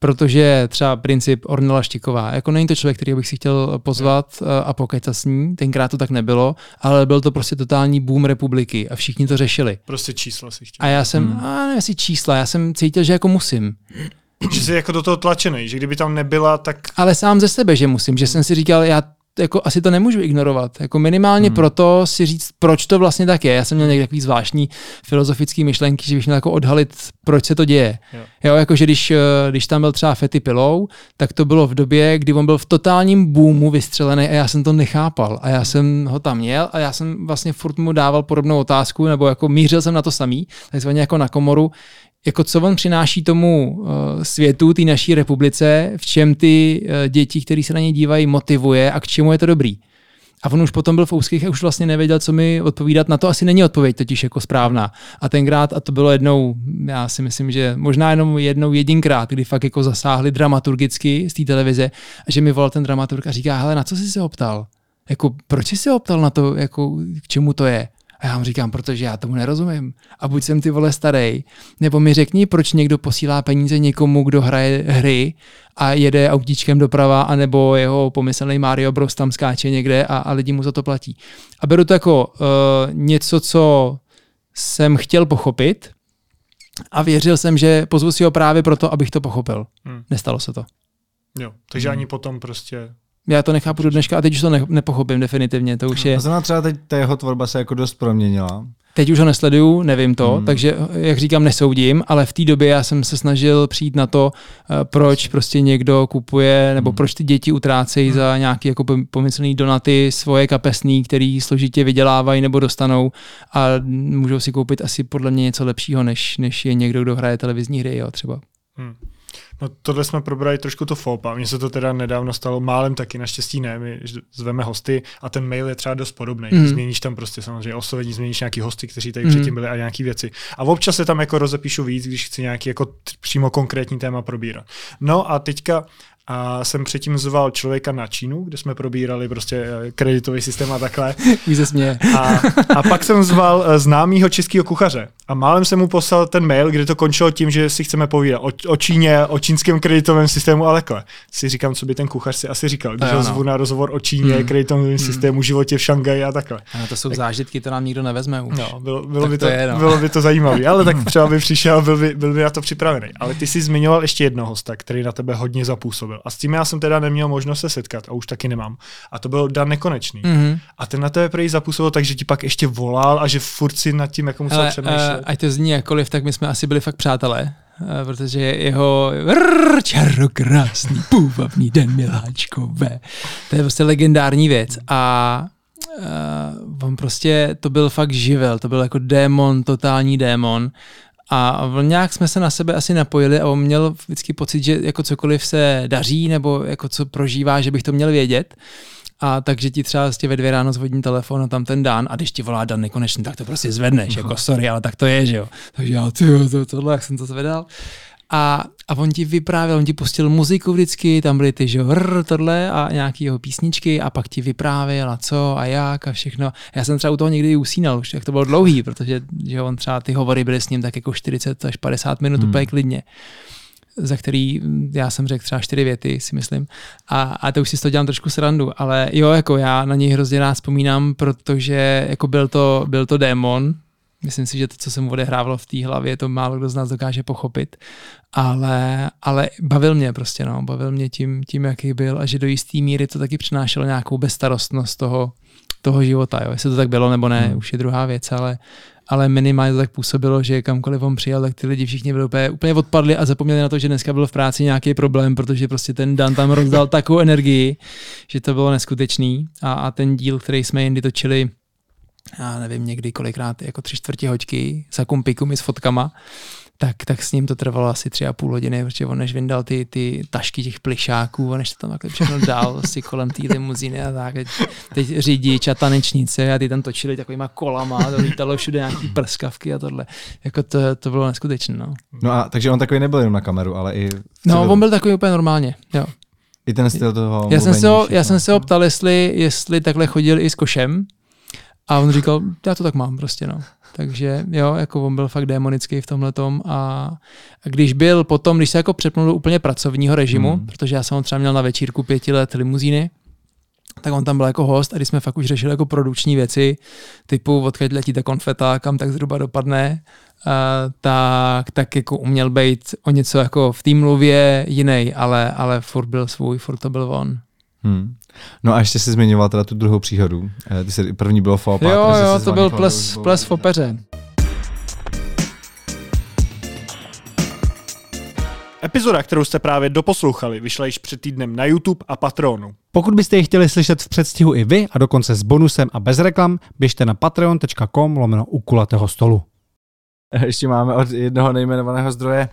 Protože třeba princip Ornela Štiková, jako není to člověk, který bych si chtěl pozvat eh, a pokecat s ní, tenkrát to tak nebylo, ale byl to prostě totální boom republiky a všichni to řešili. Prostě čísla si chtěl. A já jsem, hmm. a ne asi čísla, já jsem cítil, že jako musím že jsi jako do toho tlačený, že kdyby tam nebyla, tak... Ale sám ze sebe, že musím, že jsem si říkal, já jako asi to nemůžu ignorovat. Jako minimálně hmm. proto si říct, proč to vlastně tak je. Já jsem měl takový zvláštní filozofický myšlenky, že bych měl jako odhalit, proč se to děje. Jo, jo jako že když, eh, když tam byl třeba Fety Pilou, tak to bylo v době, kdy on byl v totálním boomu vystřelený a já jsem to nechápal. A já jsem ho tam měl a já jsem vlastně furt mu dával podobnou otázku, nebo jako mířil jsem na to samý, takzvaně jako na komoru, jako co on přináší tomu uh, světu, té naší republice, v čem ty uh, děti, které se na ně dívají, motivuje a k čemu je to dobrý. A on už potom byl v úzkých a už vlastně nevěděl, co mi odpovídat. Na to asi není odpověď totiž jako správná. A tenkrát, a to bylo jednou, já si myslím, že možná jenom jednou jedinkrát, kdy fakt jako zasáhli dramaturgicky z té televize, a že mi volal ten dramaturg a říká, hele, na co jsi se optal? Jako, proč jsi se optal na to, jako, k čemu to je? A já mu říkám, protože já tomu nerozumím. A buď jsem ty vole starý, nebo mi řekni, proč někdo posílá peníze někomu, kdo hraje hry a jede autíčkem doprava, anebo jeho pomyslný Mario Bros tam skáče někde a, a lidi mu za to platí. A beru to jako uh, něco, co jsem chtěl pochopit a věřil jsem, že pozvu si ho právě proto, abych to pochopil. Hmm. Nestalo se to. Jo, takže hmm. ani potom prostě já to nechápu do dneška a teď už to ne, nepochopím definitivně. To už je... A znamená třeba teď ta jeho tvorba se jako dost proměnila. Teď už ho nesleduju, nevím to, hmm. takže jak říkám, nesoudím, ale v té době já jsem se snažil přijít na to, eh, proč prostě někdo kupuje, nebo hmm. proč ty děti utrácejí hmm. za nějaký jako pomyslný donaty svoje kapesný, který složitě vydělávají nebo dostanou a můžou si koupit asi podle mě něco lepšího, než, než je někdo, kdo hraje televizní hry, jo, třeba. Hmm. No tohle jsme probrali trošku to FOPA. Mně se to teda nedávno stalo málem taky, naštěstí ne. My zveme hosty a ten mail je třeba dost podobný. Mm. Změníš tam prostě samozřejmě oslovení, změníš nějaký hosty, kteří tady mm. předtím byli a nějaké věci. A občas se tam jako rozepíšu víc, když chci nějaký jako t- přímo konkrétní téma probírat. No a teďka a jsem předtím zval člověka na Čínu, kde jsme probírali prostě eh, kreditový systém a takhle. se směje. A, a pak jsem zval eh, známýho českého kuchaře. A málem jsem mu poslal ten mail, kde to končilo tím, že si chceme povídat o, o Číně, o čínském kreditovém systému a takhle. Si říkám, co by ten kuchař si asi říkal, když ho zvu na rozhovor o Číně, hmm. kreditovém hmm. systému, životě v Šangaji a takhle. A to jsou tak, zážitky, to nám nikdo nevezme už. No, bylo, bylo, by to, to je, no. bylo by to zajímavé, ale tak třeba by přišel, byl by, byl by na to připravený. Ale ty jsi zmiňoval ještě jednoho hosta, který na tebe hodně zapůsobil. A s tím já jsem teda neměl možnost se setkat a už taky nemám. A to byl Dan Nekonečný. Mm-hmm. A ten na tebe prý zapůsobil tak, že ti pak ještě volal a že furt si nad tím jako musel Ale, přemýšlet. Uh, ať to zní jakkoliv, tak my jsme asi byli fakt přátelé eh, protože jeho čarokrásný půvabný den miláčkové. To je prostě legendární věc a uh, on prostě, to byl fakt živel, to byl jako démon, totální démon a nějak jsme se na sebe asi napojili a on měl vždycky pocit, že jako cokoliv se daří nebo jako co prožívá, že bych to měl vědět. A takže ti třeba vlastně ve dvě ráno zvodní telefon a tam ten Dan a když ti volá Dan nekonečný, tak to prostě zvedneš, jako sorry, ale tak to je, že jo. Takže já, ty, to, tohle, jak jsem to zvedal. A, a on ti vyprávěl, on ti pustil muziku vždycky, tam byly ty, že hr, tohle a nějaký jeho písničky a pak ti vyprávěl a co a jak a všechno. Já jsem třeba u toho někdy usínal, už jak to bylo dlouhý, protože že on třeba ty hovory byly s ním tak jako 40 až 50 minut hmm. úplně klidně za který já jsem řekl třeba čtyři věty, si myslím. A, a to už si to dělám trošku srandu, ale jo, jako já na něj hrozně rád vzpomínám, protože jako byl to, byl to démon, Myslím si, že to, co se mu odehrávalo v té hlavě, to málo kdo z nás dokáže pochopit. Ale, ale bavil mě prostě, no, bavil mě tím, tím, jaký byl a že do jisté míry to taky přinášelo nějakou bezstarostnost toho, toho života. Jo. Jestli to tak bylo nebo ne, hmm. už je druhá věc, ale, ale minimálně to tak působilo, že kamkoliv on přijel, tak ty lidi všichni byli úplně, úplně odpadli a zapomněli na to, že dneska byl v práci nějaký problém, protože prostě ten Dan tam rozdal takovou energii, že to bylo neskutečný. A, a ten díl, který jsme jindy točili, já nevím, někdy kolikrát jako tři čtvrtě hoďky za kumpikumi s fotkama, tak, tak s ním to trvalo asi tři a půl hodiny, protože on než vyndal ty, ty tašky těch plišáků, on než to tam takhle všechno dál si kolem té limuzíny a tak. Teď, teď řidič a tanečnice a ty tam točili takovýma kolama, to lítalo všude nějaký prskavky a tohle. Jako to, to bylo neskutečné. No. no a takže on takový nebyl jenom na kameru, ale i... No, on byl takový úplně normálně, jo. I ten styl toho já jsem, se ho, já jsem se ho ptal, jestli, jestli takhle chodil i s košem, a on říkal, já to tak mám prostě, no. Takže jo, jako on byl fakt démonický v tomhle tom a, a když byl potom, když se jako přepnul do úplně pracovního režimu, hmm. protože já jsem ho třeba měl na večírku pěti let limuzíny, tak on tam byl jako host a když jsme fakt už řešili jako produkční věci, typu odkud letí ta konfeta, kam tak zhruba dopadne, uh, tak, tak jako uměl být o něco jako v té mluvě jiný, ale, ale furt byl svůj, furt to byl on. Hmm. No a ještě si zmiňoval teda tu druhou příhodu. Eh, ty se, první bylo faux Jo, jo, to byl ples, ples v opeře. Epizoda, kterou jste právě doposlouchali, vyšla již před týdnem na YouTube a Patronu. Pokud byste ji chtěli slyšet v předstihu i vy a dokonce s bonusem a bez reklam, běžte na patreon.com lomeno u kulatého stolu. Ještě máme od jednoho nejmenovaného zdroje,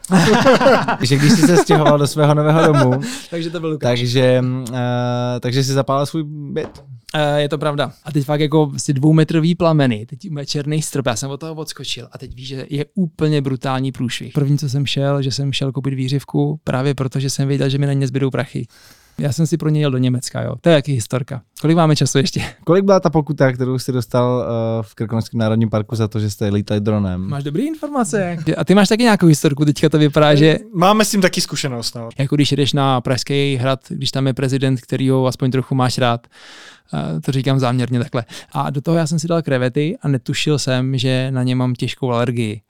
že když jsi se stěhoval do svého nového domu, takže to byl Lukáš. Takže, uh, takže si zapálil svůj byt. Uh, je to pravda. A teď fakt jako si dvoumetrový plameny, teď má černý strop, já jsem od toho odskočil a teď víš, že je úplně brutální průšvih. První, co jsem šel, že jsem šel koupit výřivku, právě protože jsem věděl, že mi na ně zbydou prachy. Já jsem si pro ně jel do Německa, jo. To je jaký historka. Kolik máme času ještě? Kolik byla ta pokuta, kterou jsi dostal uh, v Krkonožském národním parku za to, že jste lítali dronem? Máš dobré informace. A ty máš taky nějakou historku, teďka to vypadá, že... Máme s tím taky zkušenost. No. Jako když jdeš na Pražský hrad, když tam je prezident, který ho aspoň trochu máš rád, uh, to říkám záměrně takhle. A do toho já jsem si dal krevety a netušil jsem, že na ně mám těžkou alergii.